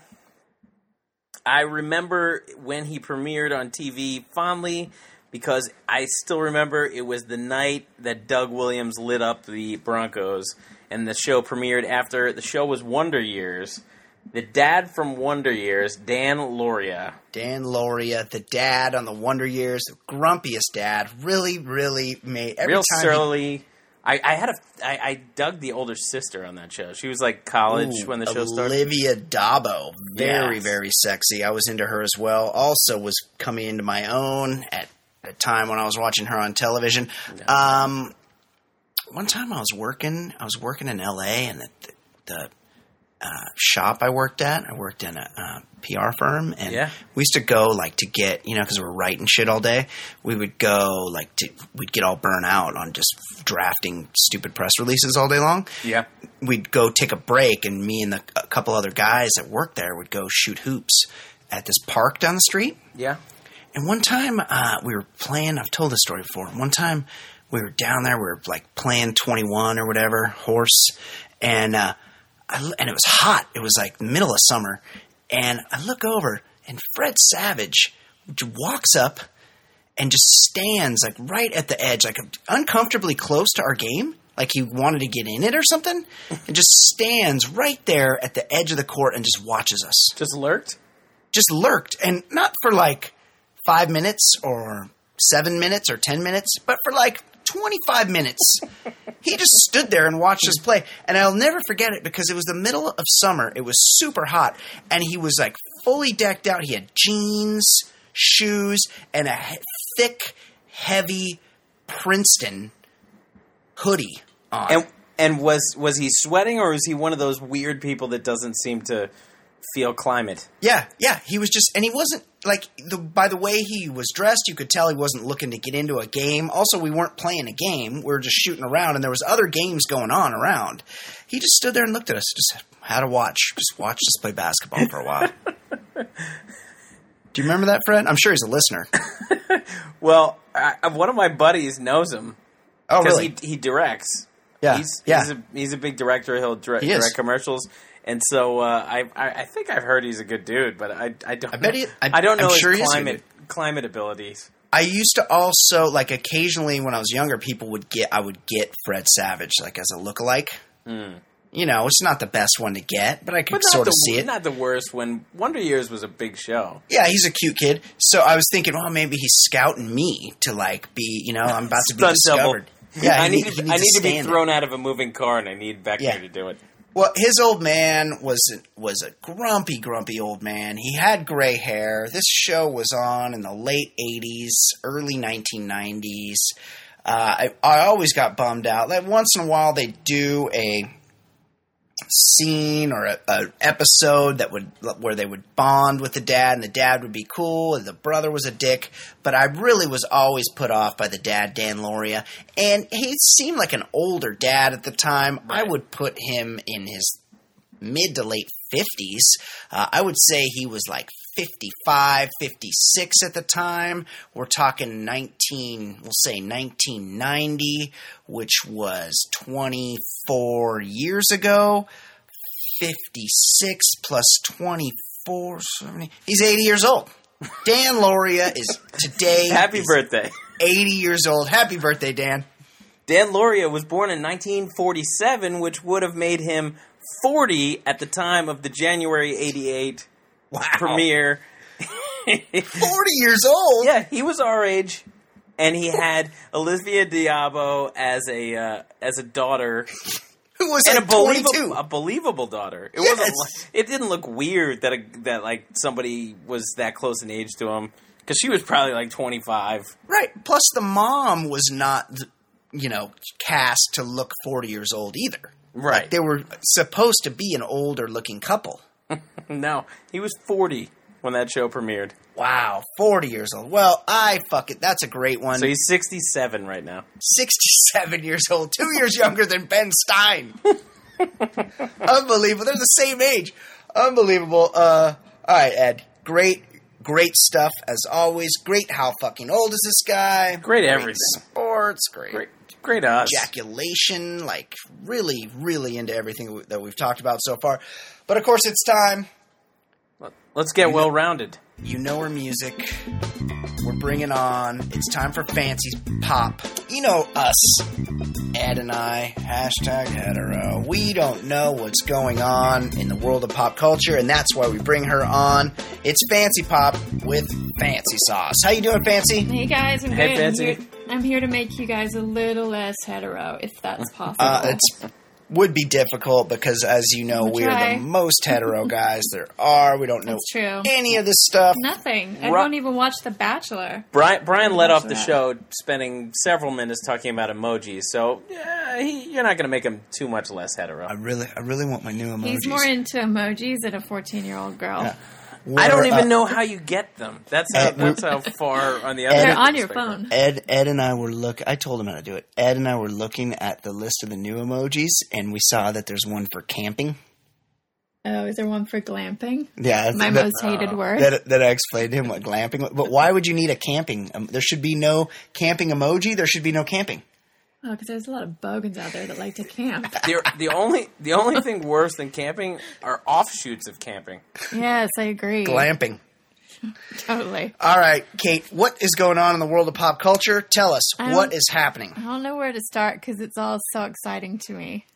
I remember when he premiered on TV fondly because I still remember it was the night that Doug Williams lit up the Broncos, and the show premiered after the show was Wonder Years. The dad from Wonder Years, Dan Lauria. Dan Lauria, the dad on the Wonder Years, the grumpiest dad, really, really made every real time he- surly. I, I had a I, I dug the older sister on that show. She was like college Ooh, when the show started. Olivia d'Abo, very Yes. very sexy. I was into her as well. Also was coming into my own at a time when I was watching her on television. Um, one time I was working, I was working in L.A. and the, the, the uh, shop I worked at, I worked in a uh, PR firm, and Yeah. we used to go like to get you know because we're writing shit all day. We would go like to we'd get all burnt out on just drafting stupid press releases all day long Yeah, we'd go take a break, and me and the, a couple other guys that worked there would go shoot hoops at this park down the street. yeah. And one time uh, we were playing. I've told this story before. One time we were down there. We were like playing twenty one or whatever horse, and uh, I, and it was hot. It was like middle of summer, and I look over, and Fred Savage walks up and just stands like right at the edge, like uncomfortably close to our game. Like he wanted to get in it or something, and just stands right there at the edge of the court and just watches us Just lurked. just lurked and not for like five minutes or seven minutes or ten minutes, but for like 25 minutes. he just stood there and watched us play. And I'll never forget it because it was the middle of summer. It was super hot. And he was like fully decked out. He had jeans, shoes, and a he- thick, heavy Princeton hoodie on. And and was was he sweating or is he one of those weird people that doesn't seem to feel climate? Yeah, yeah, he was just, and he wasn't like the by the way he was dressed, you could tell he wasn't looking to get into a game. Also, we weren't playing a game; we were just shooting around, and there was other games going on around. He just stood there and looked at us, just had to watch, just watch us play basketball for a while. Do you remember that, Fred? I'm sure he's a listener. Well, I, one of my buddies knows him Oh, really? he he directs. yeah, he's yeah. he's a he's a big director. He'll direct, He direct commercials, and so uh, I, I I think I've heard he's a good dude, but I I don't I bet know, he- I- I don't know I'm his sure he is a good climate climate abilities. I used to also like occasionally when I was younger, people would get I would get Fred Savage like as a lookalike. You know, it's not the best one to get, but I could. But sort the, of see it. Not the worst. When Wonder Years was a big show. Yeah, he's a cute kid. So I was thinking, well, maybe he's scouting me to like be, you know, I'm about to be Stunt double. discovered. Yeah, I he need to, I need to be stand thrown out of a moving car, and I need Beckner Yeah. to do it. Well, his old man was was a grumpy, grumpy old man. He had gray hair. This show was on in the late '80s, early 1990s. Uh, I, I always got bummed out. Like once in a while, they do a scene or a, a episode that would where they would bond with the dad, and the dad would be cool, and the brother was a dick. But I really was always put off by the dad, Dan Lauria, and he seemed like an older dad at the time. I would put him in his mid to late 50s. Uh, I would say he was like 55, 56 at the time. We're talking 19, we'll say 1990, which was 24 years ago. 56 plus 24, 70. He's 80 years old. Dan Lauria is today Happy birthday. 80 years old. Happy birthday, Dan. Dan Lauria was born in 1947, which would have made him 40 at the time of the January 88 Wow. premiere. 40 years old? Yeah, he was our age, and he had Olivia d'Abo as a uh, as a daughter, Who was and like a believable 22. a believable daughter. It Yes. wasn't. It didn't look weird that a, that like somebody was that close in age to him because she was probably like 25. Right. Plus, the mom was not, you know, cast to look 40 years old either. Right. They were supposed to be an older looking couple. No, he was 40 when that show premiered. Wow, 40 years old. Well, I fuck it. That's a great one. So he's 67 right now. 67 years old, two years younger than Ben Stein. Unbelievable. They're the same age. Unbelievable. Uh, all right, Ed. Great, great stuff as always. Great. How fucking old is this guy? Great everything. Sports. Great. Great, great odds. ejaculation, like really, really into everything that we've talked about so far. But of course, it's time. Let's get well rounded. You know our music. We're bringing on. It's time for fancy pop. You know us, Ed and I. Hashtag hetero. We don't know what's going on in the world of pop culture, and that's why we bring her on. It's fancy pop with fancy sauce. How you doing, fancy? Hey guys, I'm Hey, good. Fancy. I'm here, I'm here to make you guys a little less hetero, if that's possible. Uh, it's would be difficult because, as you know, we are the most hetero guys there are. We don't know That's true. any of this stuff. Nothing. I Ru- don't even watch The Bachelor. Brian, Brian led off the that. show spending several minutes talking about emojis, so yeah, he, you're not going to make him too much less hetero. I really, I really want my new emojis. He's more into emojis than a 14 year old girl. Yeah. I don't even uh, know how you get them. That's how, Ed, that's how far on the other. They're on your spectrum. phone. Ed, Ed and I were look. I told him how to do it. Ed and I were looking at the list of the new emojis, and we saw that there's one for camping. Oh, is there one for glamping? Yeah, My that, most hated word. that, that I explained to him what glamping. But why would you need a camping? Um, there should be no camping emoji. There should be no camping. Oh, because there's a lot of bogans out there that like to camp. The, the only the only thing worse than camping are offshoots of camping. yes, I agree. Glamping. Totally. All right, Kate. What is going on in the world of pop culture? Tell us I what don't- is happening. I don't know where to start because it's all so exciting to me.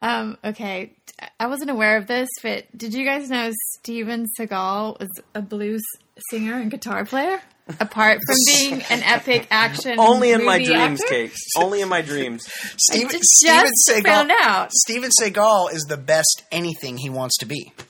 Um, okay, I wasn't aware of this, but did you guys know Steven Seagal was a blues singer and guitar player? Apart from being an epic action, Only in my dreams, actor? Kate. Only in my dreams. Steven, just Steven Seagal. found out. Steven Seagal is the best anything he wants to be.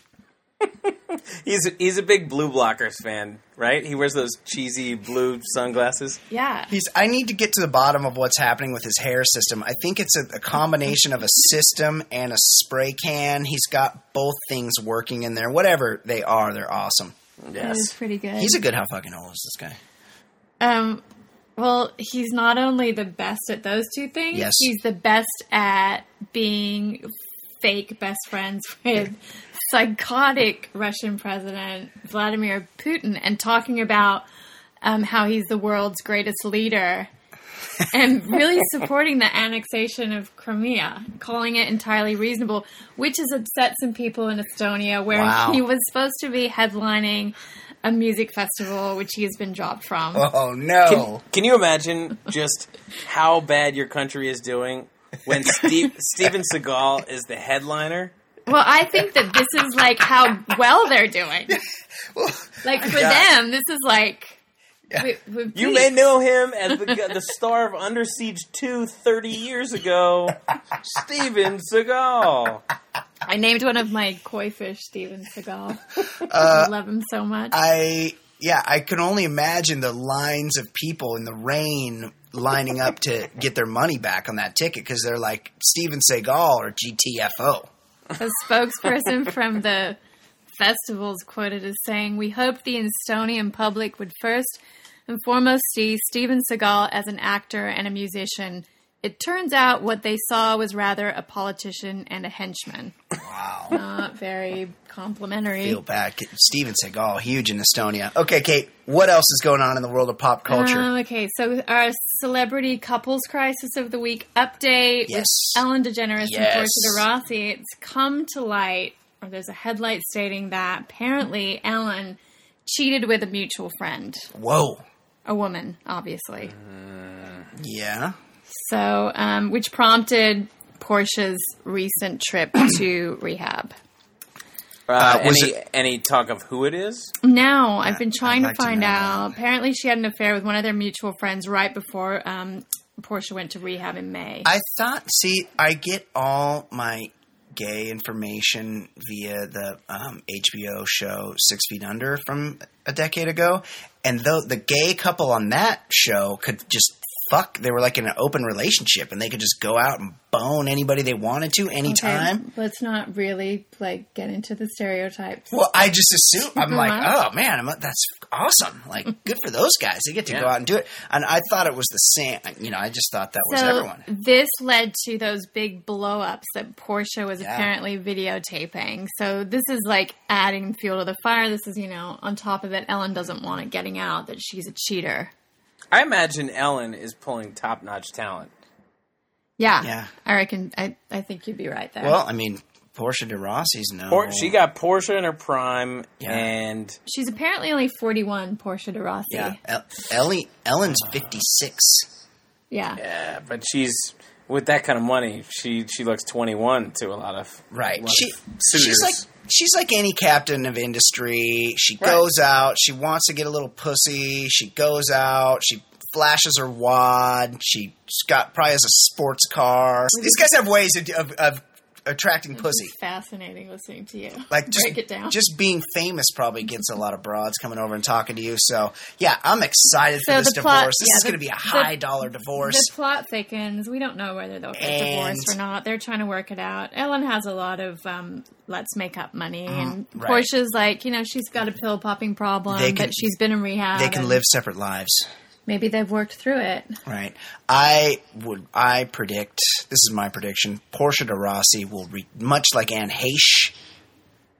He's he's a big BluBlockers fan, right? He wears those cheesy blue sunglasses. Yeah. He's. I need to get to the bottom of what's happening with his hair system. I think it's a, a combination of a system and a spray can. He's got both things working in there. Whatever they are, they're awesome. Yes. pretty good. He's a good. How fucking old is this guy? Um, well, he's not only the best at those two things, Yes. he's the best at being fake best friends with psychotic Russian President Vladimir Putin and talking about um, how he's the world's greatest leader. And really supporting the annexation of Crimea, calling it entirely reasonable, which has upset some people in Estonia, where Wow. he was supposed to be headlining a music festival, which he has been dropped from. Oh no! Can, can you imagine just how bad your country is doing when Steve, Steven Seagal is the headliner? Well, I think that this is like how well they're doing. Like for Yeah. them, this is like. We- we've You may know him as the, the star of Under Siege 2 30 years ago, Steven Seagal. I named one of my koi fish Steven Seagal. Uh, I love him so much. I yeah, I can only imagine the lines of people in the rain lining up to get their money back on that ticket because they're like Steven Seagal or GTFO. A spokesperson from the festival is quoted as saying, We hoped the Estonian public would first and foremost see Steven Seagal as an actor and a musician. It turns out what they saw was rather a politician and a henchman. Wow. Not very complimentary. Feel bad. Steven Seagal, huge in Estonia. Okay, Kate, what else is going on in the world of pop culture? Um, okay, so our celebrity couples crisis of the week update Yes. with Ellen DeGeneres Yes. and Portia de Rossi. It's come to light, or there's a headlight stating that apparently Ellen cheated with a mutual friend, Whoa. A woman, obviously. Yeah. So, um, which prompted Portia's recent trip to rehab. Uh, Uh, was any, any talk of who it is? No, I've been trying like to to find know out. Apparently, she had an affair with one of their mutual friends right before um, Portia went to rehab in May. I thought, see, I get all my gay information via the um, HBO show Six Feet Under from a decade ago. And though the gay couple on that show could just fuck, they were like in an open relationship and they could just go out and bone anybody they wanted to anytime. Okay, let's not really like get into the stereotypes. Well, I just assume I'm like, Uh-huh. oh man, I'm, that's awesome! Like, good for those guys. They get to go out and do it. And I thought it was the same. You know, I just thought that was so everyone. this led to those big blow-ups that Portia was Yeah. apparently videotaping. So this is like adding fuel to the fire. This is, you know, on top of it, Ellen doesn't want it getting out that she's a cheater. I imagine Ellen is pulling top notch talent. Yeah, Yeah. I reckon. I I think you'd be right there. Well, I mean, Portia de Rossi's no. Por- she got Portia in her prime, Yeah. and she's apparently only forty-one. Portia de Rossi. Yeah, El- Ellie Ellen's fifty six. yeah. yeah, but she's with that kind of money. She she looks twenty one to a lot of Right. a lot She of she's like she's like any captain of industry. She Right. goes out. She wants to get a little pussy. She goes out. She flashes her wad. She's got probably has a sports car. Mm-hmm. These guys have ways of, of, of attracting pussy. Fascinating listening to you. Like just break it down. just being famous probably gets a lot of broads coming over and talking to you. So yeah, I'm excited for So this the divorce. plot- this yeah, is going to be a the- high dollar divorce. The plot thickens. We don't know whether they'll get And- divorced or not. They're trying to work it out. Ellen has a lot of um, let's make up money, and Mm, right. Portia's like, you know, she's got a pill popping problem, can- but she's been in rehab. they can and live separate lives. Maybe they've worked through it. Right. I would. I predict. This is my prediction. Portia de Rossi will, re, much like Anne Heche,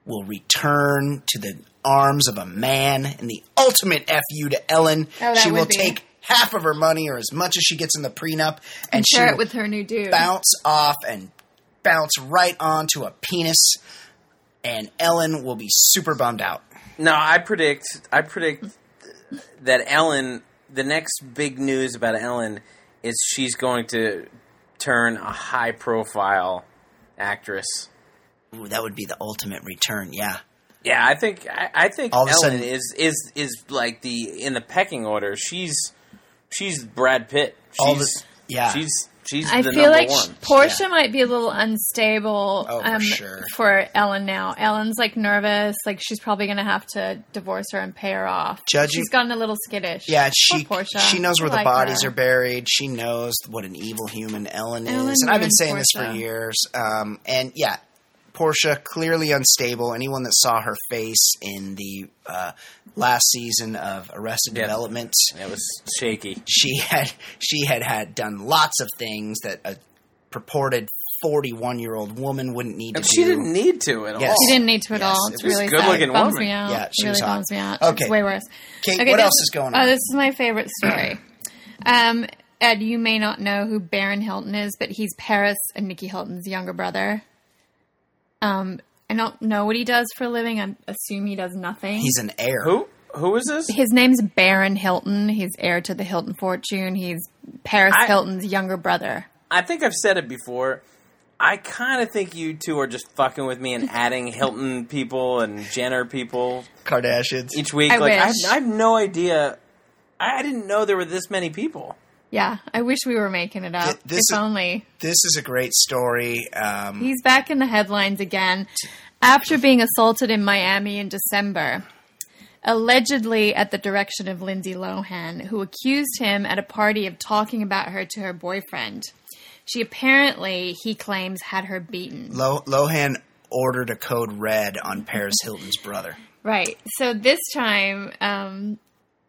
will return to the arms of a man in the ultimate fu to Ellen. Oh, that she will be- take half of her money or as much as she gets in the prenup, and she Share will it with her new dude. bounce off and bounce right onto a penis, and Ellen will be super bummed out. No, I predict. I predict that Ellen. The next big news about Ellen is she's going to turn a high-profile actress. Ooh, that would be the ultimate return. Yeah. Yeah, I think. I, I think All Ellen sudden- is is is like the in the pecking order. She's she's Brad Pitt. She's All a- Yeah. she's she's I the feel number like one. Portia Yeah. might be a little unstable Oh, for um, sure. for Ellen now. Ellen's like nervous, like she's probably going to have to divorce her and pay her off. Judging- she's gotten a little skittish. Yeah, Poor she Portia. she knows where I the like bodies her. are buried. She knows what an evil human Ellen, Ellen is, and I've been ruined saying this for years. Um, and yeah, Portia clearly unstable. Anyone that saw her face in the uh, last season of Arrested Yeah. Development, It was shaky. she had she had had done lots of things that a purported forty one year old woman wouldn't need to And do. she didn't need to at Yes. all. She didn't need to at Yes, all. It's was really a good-looking sad. Bums woman. me out. Yeah, it she really was hot. bums me out. Okay. It's way worse. Kate, Okay, what this- else is going on? Oh, this is my favorite story. um, Ed, you may not know who Baron Hilton is, but he's Paris and Nicky Hilton's younger brother. Um, I don't know what he does for a living. I assume he does nothing. He's an heir. Who? Who is this? His name's Baron Hilton. He's heir to the Hilton fortune. He's Paris I- Hilton's younger brother. I think I've said it before. I kind of think you two are just fucking with me and adding Hilton people and Jenner people Kardashians. each week. I like I have. I have no idea. I, I didn't know there were this many people. Yeah, I wish we were making it up. This if is- only. This is a great story. Um, He's back in the headlines again after being assaulted in Miami in December. Allegedly at the direction of Lindsay Lohan, who accused him at a party of talking about her to her boyfriend. She apparently, he claims, had her beaten. Lo- Lohan ordered a code red on Paris Hilton's brother. Right. So this time, um,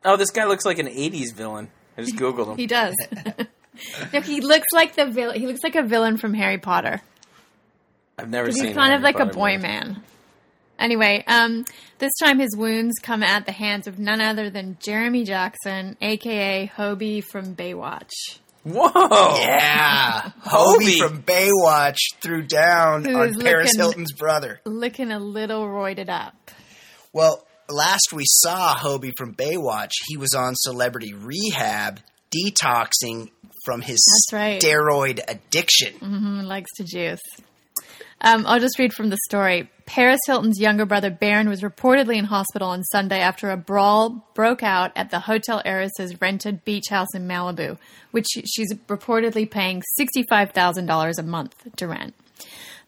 Oh, this guy looks like an '80s villain. I just googled him. he does. no, he looks like the villain. He looks like a villain from Harry Potter. I've never seen. He's kind Harry of like a boy movies. man. Anyway, um, this time his wounds come at the hands of none other than Jeremy Jackson, aka Hobie from Baywatch. Whoa! Yeah, Hobie. Hobie from Baywatch threw down Who on Paris looking- Hilton's brother. Looking a little roided up. Well, last we saw Hobie from Baywatch, he was on Celebrity Rehab, detoxing from his That's right. steroid addiction. Who likes to juice. Um, I'll just read from the story. Paris Hilton's younger brother Baron was reportedly in hospital on Sunday after a brawl broke out at the hotel heiress's rented beach house in Malibu, which she's reportedly paying $65,000 a month to rent.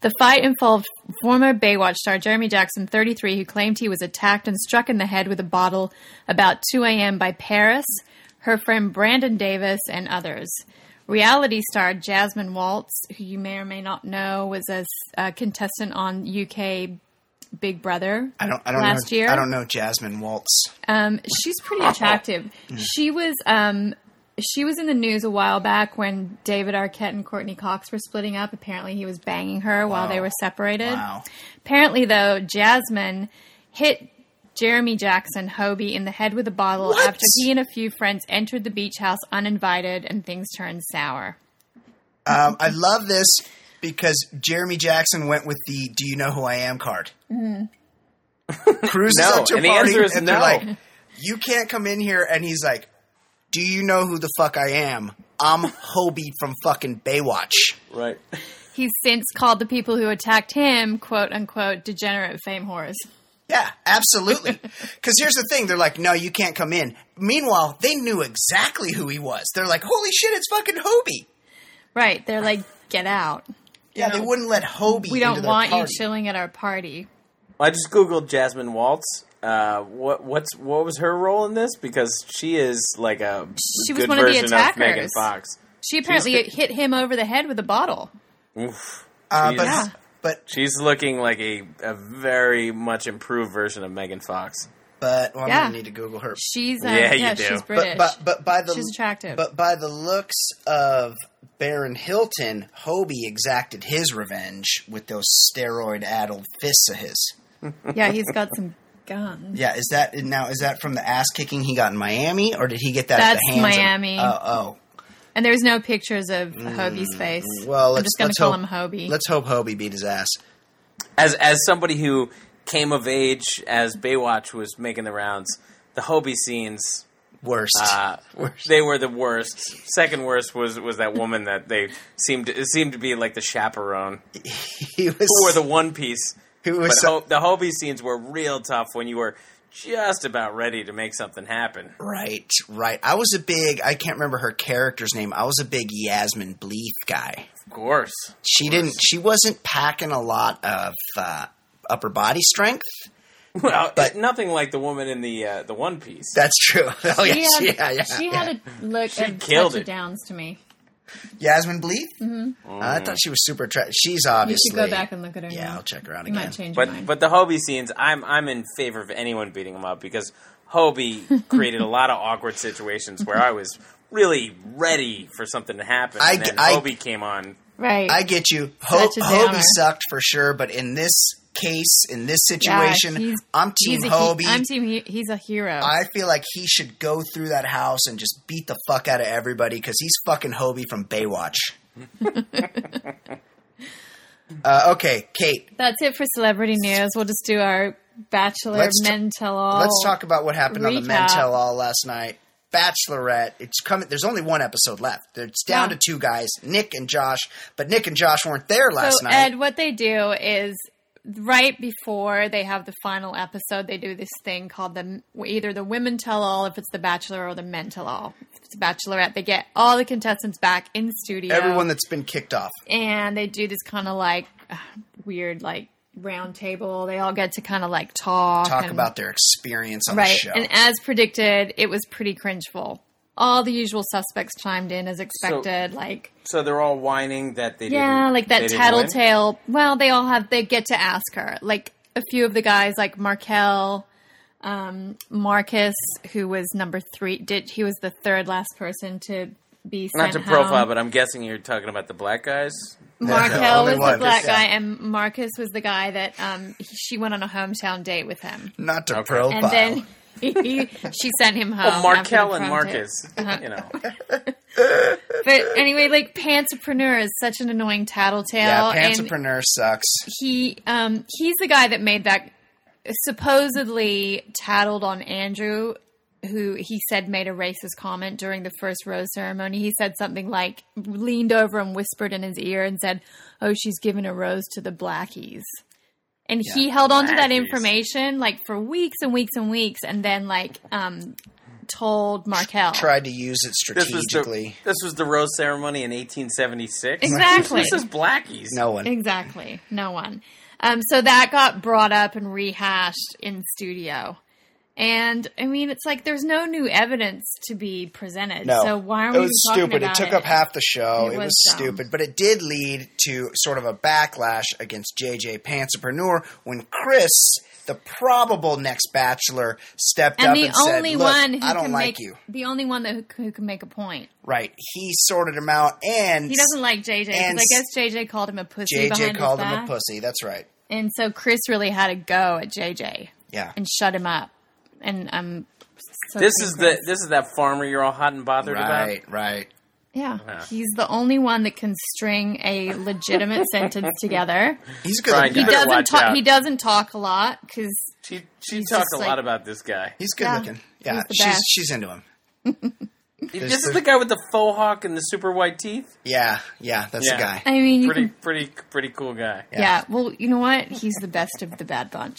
The fight involved former Baywatch star Jeremy Jackson, 33, who claimed he was attacked and struck in the head with a bottle about 2 a.m. by Paris, her friend Brandon Davis, and others. Reality star Jasmine Waltz, who you may or may not know, was a, a contestant on UK Big Brother I don't. I don't last know. year. I don't know Jasmine Waltz. Um, she's pretty attractive. She was um, she was in the news a while back when David Arquette and Courteney Cox were splitting up. Apparently, he was banging her while they were separated. Wow. Apparently, though, Jasmine hit Jeremy Jackson Hobie in the head with a bottle What? after he and a few friends entered the beach house uninvited, and things turned sour. Um, I love this because Jeremy Jackson went with the "Do you know who I am?" card. Cruises No, up to a and the party, answer is and they're like, "You can't come in here." And he's like, "Do you know who the fuck I am? I'm Hobie from fucking Baywatch." Right. He's since called the people who attacked him "quote unquote" degenerate fame whores. Yeah, absolutely. Because here's the thing: they're like, "No, you can't come in." Meanwhile, they knew exactly who he was. They're like, "Holy shit, it's fucking Hobie!" Right? They're like, "Get out." Yeah, know, they wouldn't let Hobie. We don't their want you chilling at our party. I just googled Jasmine Waltz. Uh, what what's what was her role in this? Because she is like a She was good one of the version of Megan attackers. Fox. She apparently She's- hit him over the head with a bottle. Oof. Uh, but Yeah. but She's looking like a, a very much improved version of Megan Fox. but well, I'm Yeah. gonna need to Google her. She's uh, Yeah, yeah, you do. she's But- British. But, but but by the She's attractive. But by the looks of Baron Hilton, Hobie exacted his revenge with those steroid-addled fists of his. yeah, he's got some guns. Yeah, is that now? Is that from the ass kicking he got in Miami, or did he get that? That's at the hands of- Miami. oh, oh. And there's no pictures of Hobie's face. Mm, Well, let's I'm just going to call hope, him Hobie. Let's hope Hobie beat his ass. As as somebody who came of age as Baywatch was making the rounds, the Hobie scenes Worst. uh, they were the worst. Second worst was was that woman that they seemed to, it seemed to be like the chaperone he was. who wore the one piece. Who But was? so- the Hobie scenes were real tough when you were just about ready to make something happen. Right, right. I was a big. I can't remember her character's name. I was a big Yasmine Bleeth guy. Of course. She didn't. She wasn't packing a lot of uh, upper body strength. Well, But- nothing like the woman in the uh, the One Piece. That's true. Oh She yes, had, yeah, yeah. she yeah. had a look She of killed it. of downs to me. Yasmine Bleeth. Mm-hmm. I thought she was super attractive. She's obviously. You obviously. should go back and look at her. Yeah, now. I'll check her out You might again. change your But mind. but the Hobie scenes, I'm I'm in favor of anyone beating him up because Hobie created a lot of awkward situations where I was really ready for something to happen, I- and then I- Hobie came on. right. I get you. Ho- Hobie sucked for sure, but in this case, in this situation, he's- I'm team he's a he- Hobie. I'm team. He, he's a hero. I feel like he should go through that house and just beat the fuck out of everybody because he's fucking Hobie from Baywatch. uh, okay, Kate, That's it for celebrity news. We'll just do our Bachelor Let's Men Tell All. let's talk about what happened on the Men. Tell All last night. Bachelorette. It's coming. There's only one episode left. It's down Yeah. to two guys, Nick and Josh. But Nick and Josh weren't there last so night. Ed, what they do is right before they have the final episode, they do this thing called the either the Women Tell All, if it's the Bachelor, or the Men Tell All. If it's Bachelorette, they get all the contestants back in the studio. Everyone that's been kicked off. and they do this kind of like uh, weird like round table. They all get to kind of like talk, Talk and- about their experience on right. the show. And as predicted, it was pretty cringeful. All the usual suspects chimed in as expected. like So they're all whining that they yeah, didn't, like they that didn't win? tattletale. Well, they all have. They get to ask her. Like a few of the guys, like Marquel, um, Marcus, who was number three. Did he was the third last person to be Not sent to profile, but I'm guessing you're talking about the black guys. Marquel only was one, the black yeah. guy, and Marcus was the guy that um, he- she went on a hometown date with him, Not to Okay. profile. and then he, she sent him home. Oh, Marquel and. Marcus. Uh-huh. You know, But anyway, like Pantsapreneur is such an annoying tattletale. yeah, and Pantsapreneur sucks. he um he's the guy that made that supposedly tattled on Andrew who he said made a racist comment during the first rose ceremony. He said something like leaned over and whispered in his ear and said, "Oh, she's giving a rose to the blackies." And he held on to that information like for weeks and weeks and weeks and then like um told Marquel. Tried to use it this was the strategically. this was the rose ceremony in 1876. Exactly. this is blackies. No one. Exactly. No one. Um, so that got brought up and rehashed in studio. And I mean, it's like there's no new evidence to be presented. No, So why are we? it was stupid. It took up half the show. It It, was, was stupid, but it did lead to sort of a backlash against JJ Pantsapreneur when Chris, the probable next Bachelor, stepped And up the and said, only "Look, one who I don't can like make you." the only one that who, who can make a point. Right? He sorted him out, and He doesn't like JJ and I guess JJ called him a pussy. JJ called him back. a pussy. That's right. and so Chris really had to go at JJ Yeah. and shut him up. And um, so This is the this is that farmer you're all hot and bothered about. Right. Right. yeah. Yeah. He's the only one that can string a legitimate sentence together. He's a good. Brian, looking He You guy. better doesn't talk. out. He doesn't talk a lot because She she He's talked a like- lot about this guy. He's good Yeah. looking. Yeah. She's best. she's into him. this is the guy with the faux hawk and the super white teeth. Yeah. Yeah. That's Yeah. the guy. I mean, Pretty can, pretty pretty cool guy. yeah. Well, you know what? He's the best of the bad bunch.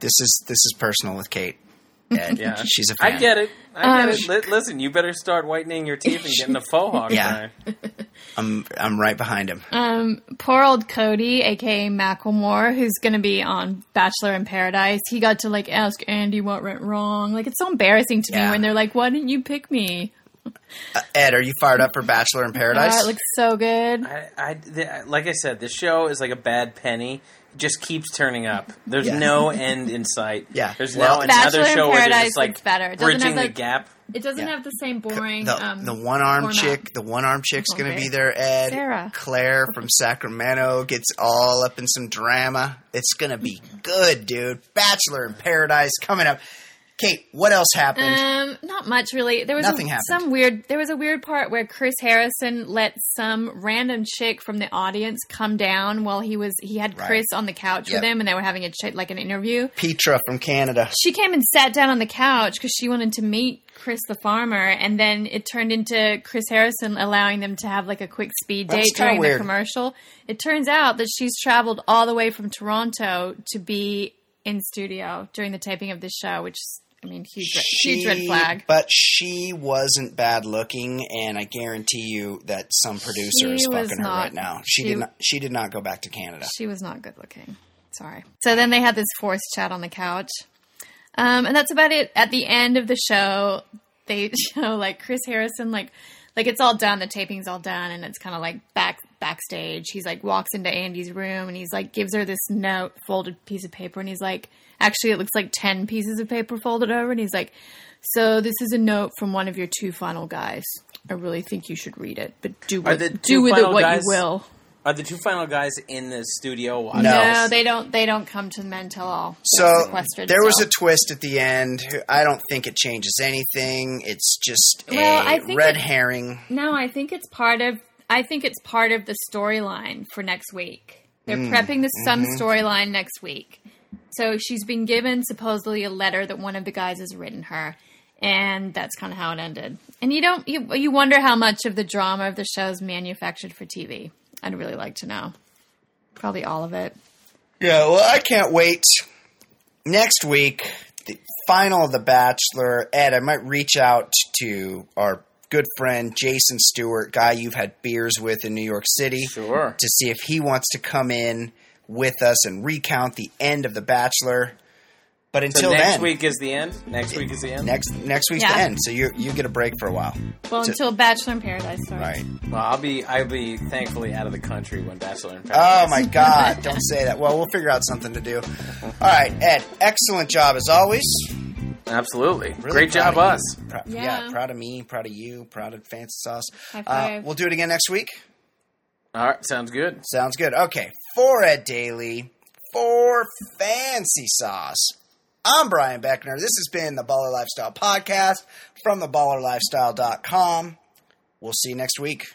This is this is personal with Kate. Ed. Yeah, She's a fan. I get it. I Um, get it. Li- listen, you better start whitening your teeth and getting the faux hawk. Yeah. I'm I'm right behind him. Um, poor old Cody, aka Macklemore, who's going to be on Bachelor in Paradise. He got to like ask Andi what went wrong. Like it's so embarrassing to Yeah. me when they're like, "Why didn't you pick me?" Uh, Ed, are you fired up for Bachelor in Paradise? Uh, it looks so good. I, I, th- like I said, this show is like a bad penny. It just keeps turning up. There's Yeah. no end in sight. Yeah. There's Well- now Bachelor another in show where they're just like better. It bridging have the the- gap. It doesn't Yeah. have the same boring. the, um, the one arm format. chick, the one arm chick's going to be there. Ed, Sarah. Clare from Sacramento gets all up in some drama. It's going to be good, dude. Bachelor in Paradise coming up. Kate, what else happened? Um, not much really. There was Nothing a, happened. some weird. There was a weird part where Chris Harrison let some random chick from the audience come down while he was he had Right. Chris on the couch Yep. with him, and they were having a ch- like an interview. Petra from Canada. She came and sat down on the couch because she wanted to meet Chris the farmer, and then it turned into Chris Harrison allowing them to have like a quick speed date kinda during the commercial. It turns out that she's traveled all the way from Toronto to be in studio during the taping of this show, which is, I mean, huge, red- huge red flag. But she wasn't bad looking, and I guarantee you that some producer She is fucking her right now. She, she- did not. She did not go back to Canada. She was not good looking. Sorry. So then they had this forced chat on the couch. Um, and that's about it. At the end of the show, they show like Chris Harrison, like, like it's all done. The taping's all done, and it's kind of like back backstage. He's like walks into Andi's room, and he's like gives her this note, folded piece of paper, and he's like, actually, it looks like ten pieces of paper folded over, and he's like, so this is a note from one of your two final guys. I really think you should read it, but do with, do with it what guys- you will. Are the two final guys in the studio watching? No. No, they don't. They don't come to men till all So there was so. a twist at the end. I don't think it changes anything. It's just Well, I think red it- herring. no. I think it's part of. I think it's part of the storyline for next week. They're Mm, prepping the some mm-hmm. storyline next week. So she's been given supposedly a letter that one of the guys has written her, and that's kind of how it ended. And you don't. You you wonder how much of the drama of the show is manufactured for TV. I'd really like to know. Probably all of it. Yeah, well, I can't wait. Next week, the final of The Bachelor. Ed, I might reach out to our good friend Jason Stewart, guy you've had beers with in New York City, Sure. to see if he wants to come in with us and recount the end of The Bachelor. But So until next then, week is the end. Next week is the end. next next week's Yeah. the end, so you you get a break for a while. Well, So- until Bachelor in Paradise starts. Right. Well, I'll be I'll be thankfully out of the country when Bachelor in oh, Paradise. Oh my God! Don't say that. Well, we'll figure out something to do. All right, Ed. Excellent job as always. Absolutely. Really Great job, us. Pro- yeah. yeah. proud of me, proud of you, proud of Fancy Sauce. Uh, we'll do it again next week. All right, sounds good. Sounds good. Okay, for Ed Daly, for Fancy Sauce. I'm Brian Beckner. This has been the Baller Lifestyle Podcast from theballerlifestyle.com. We'll see you next week.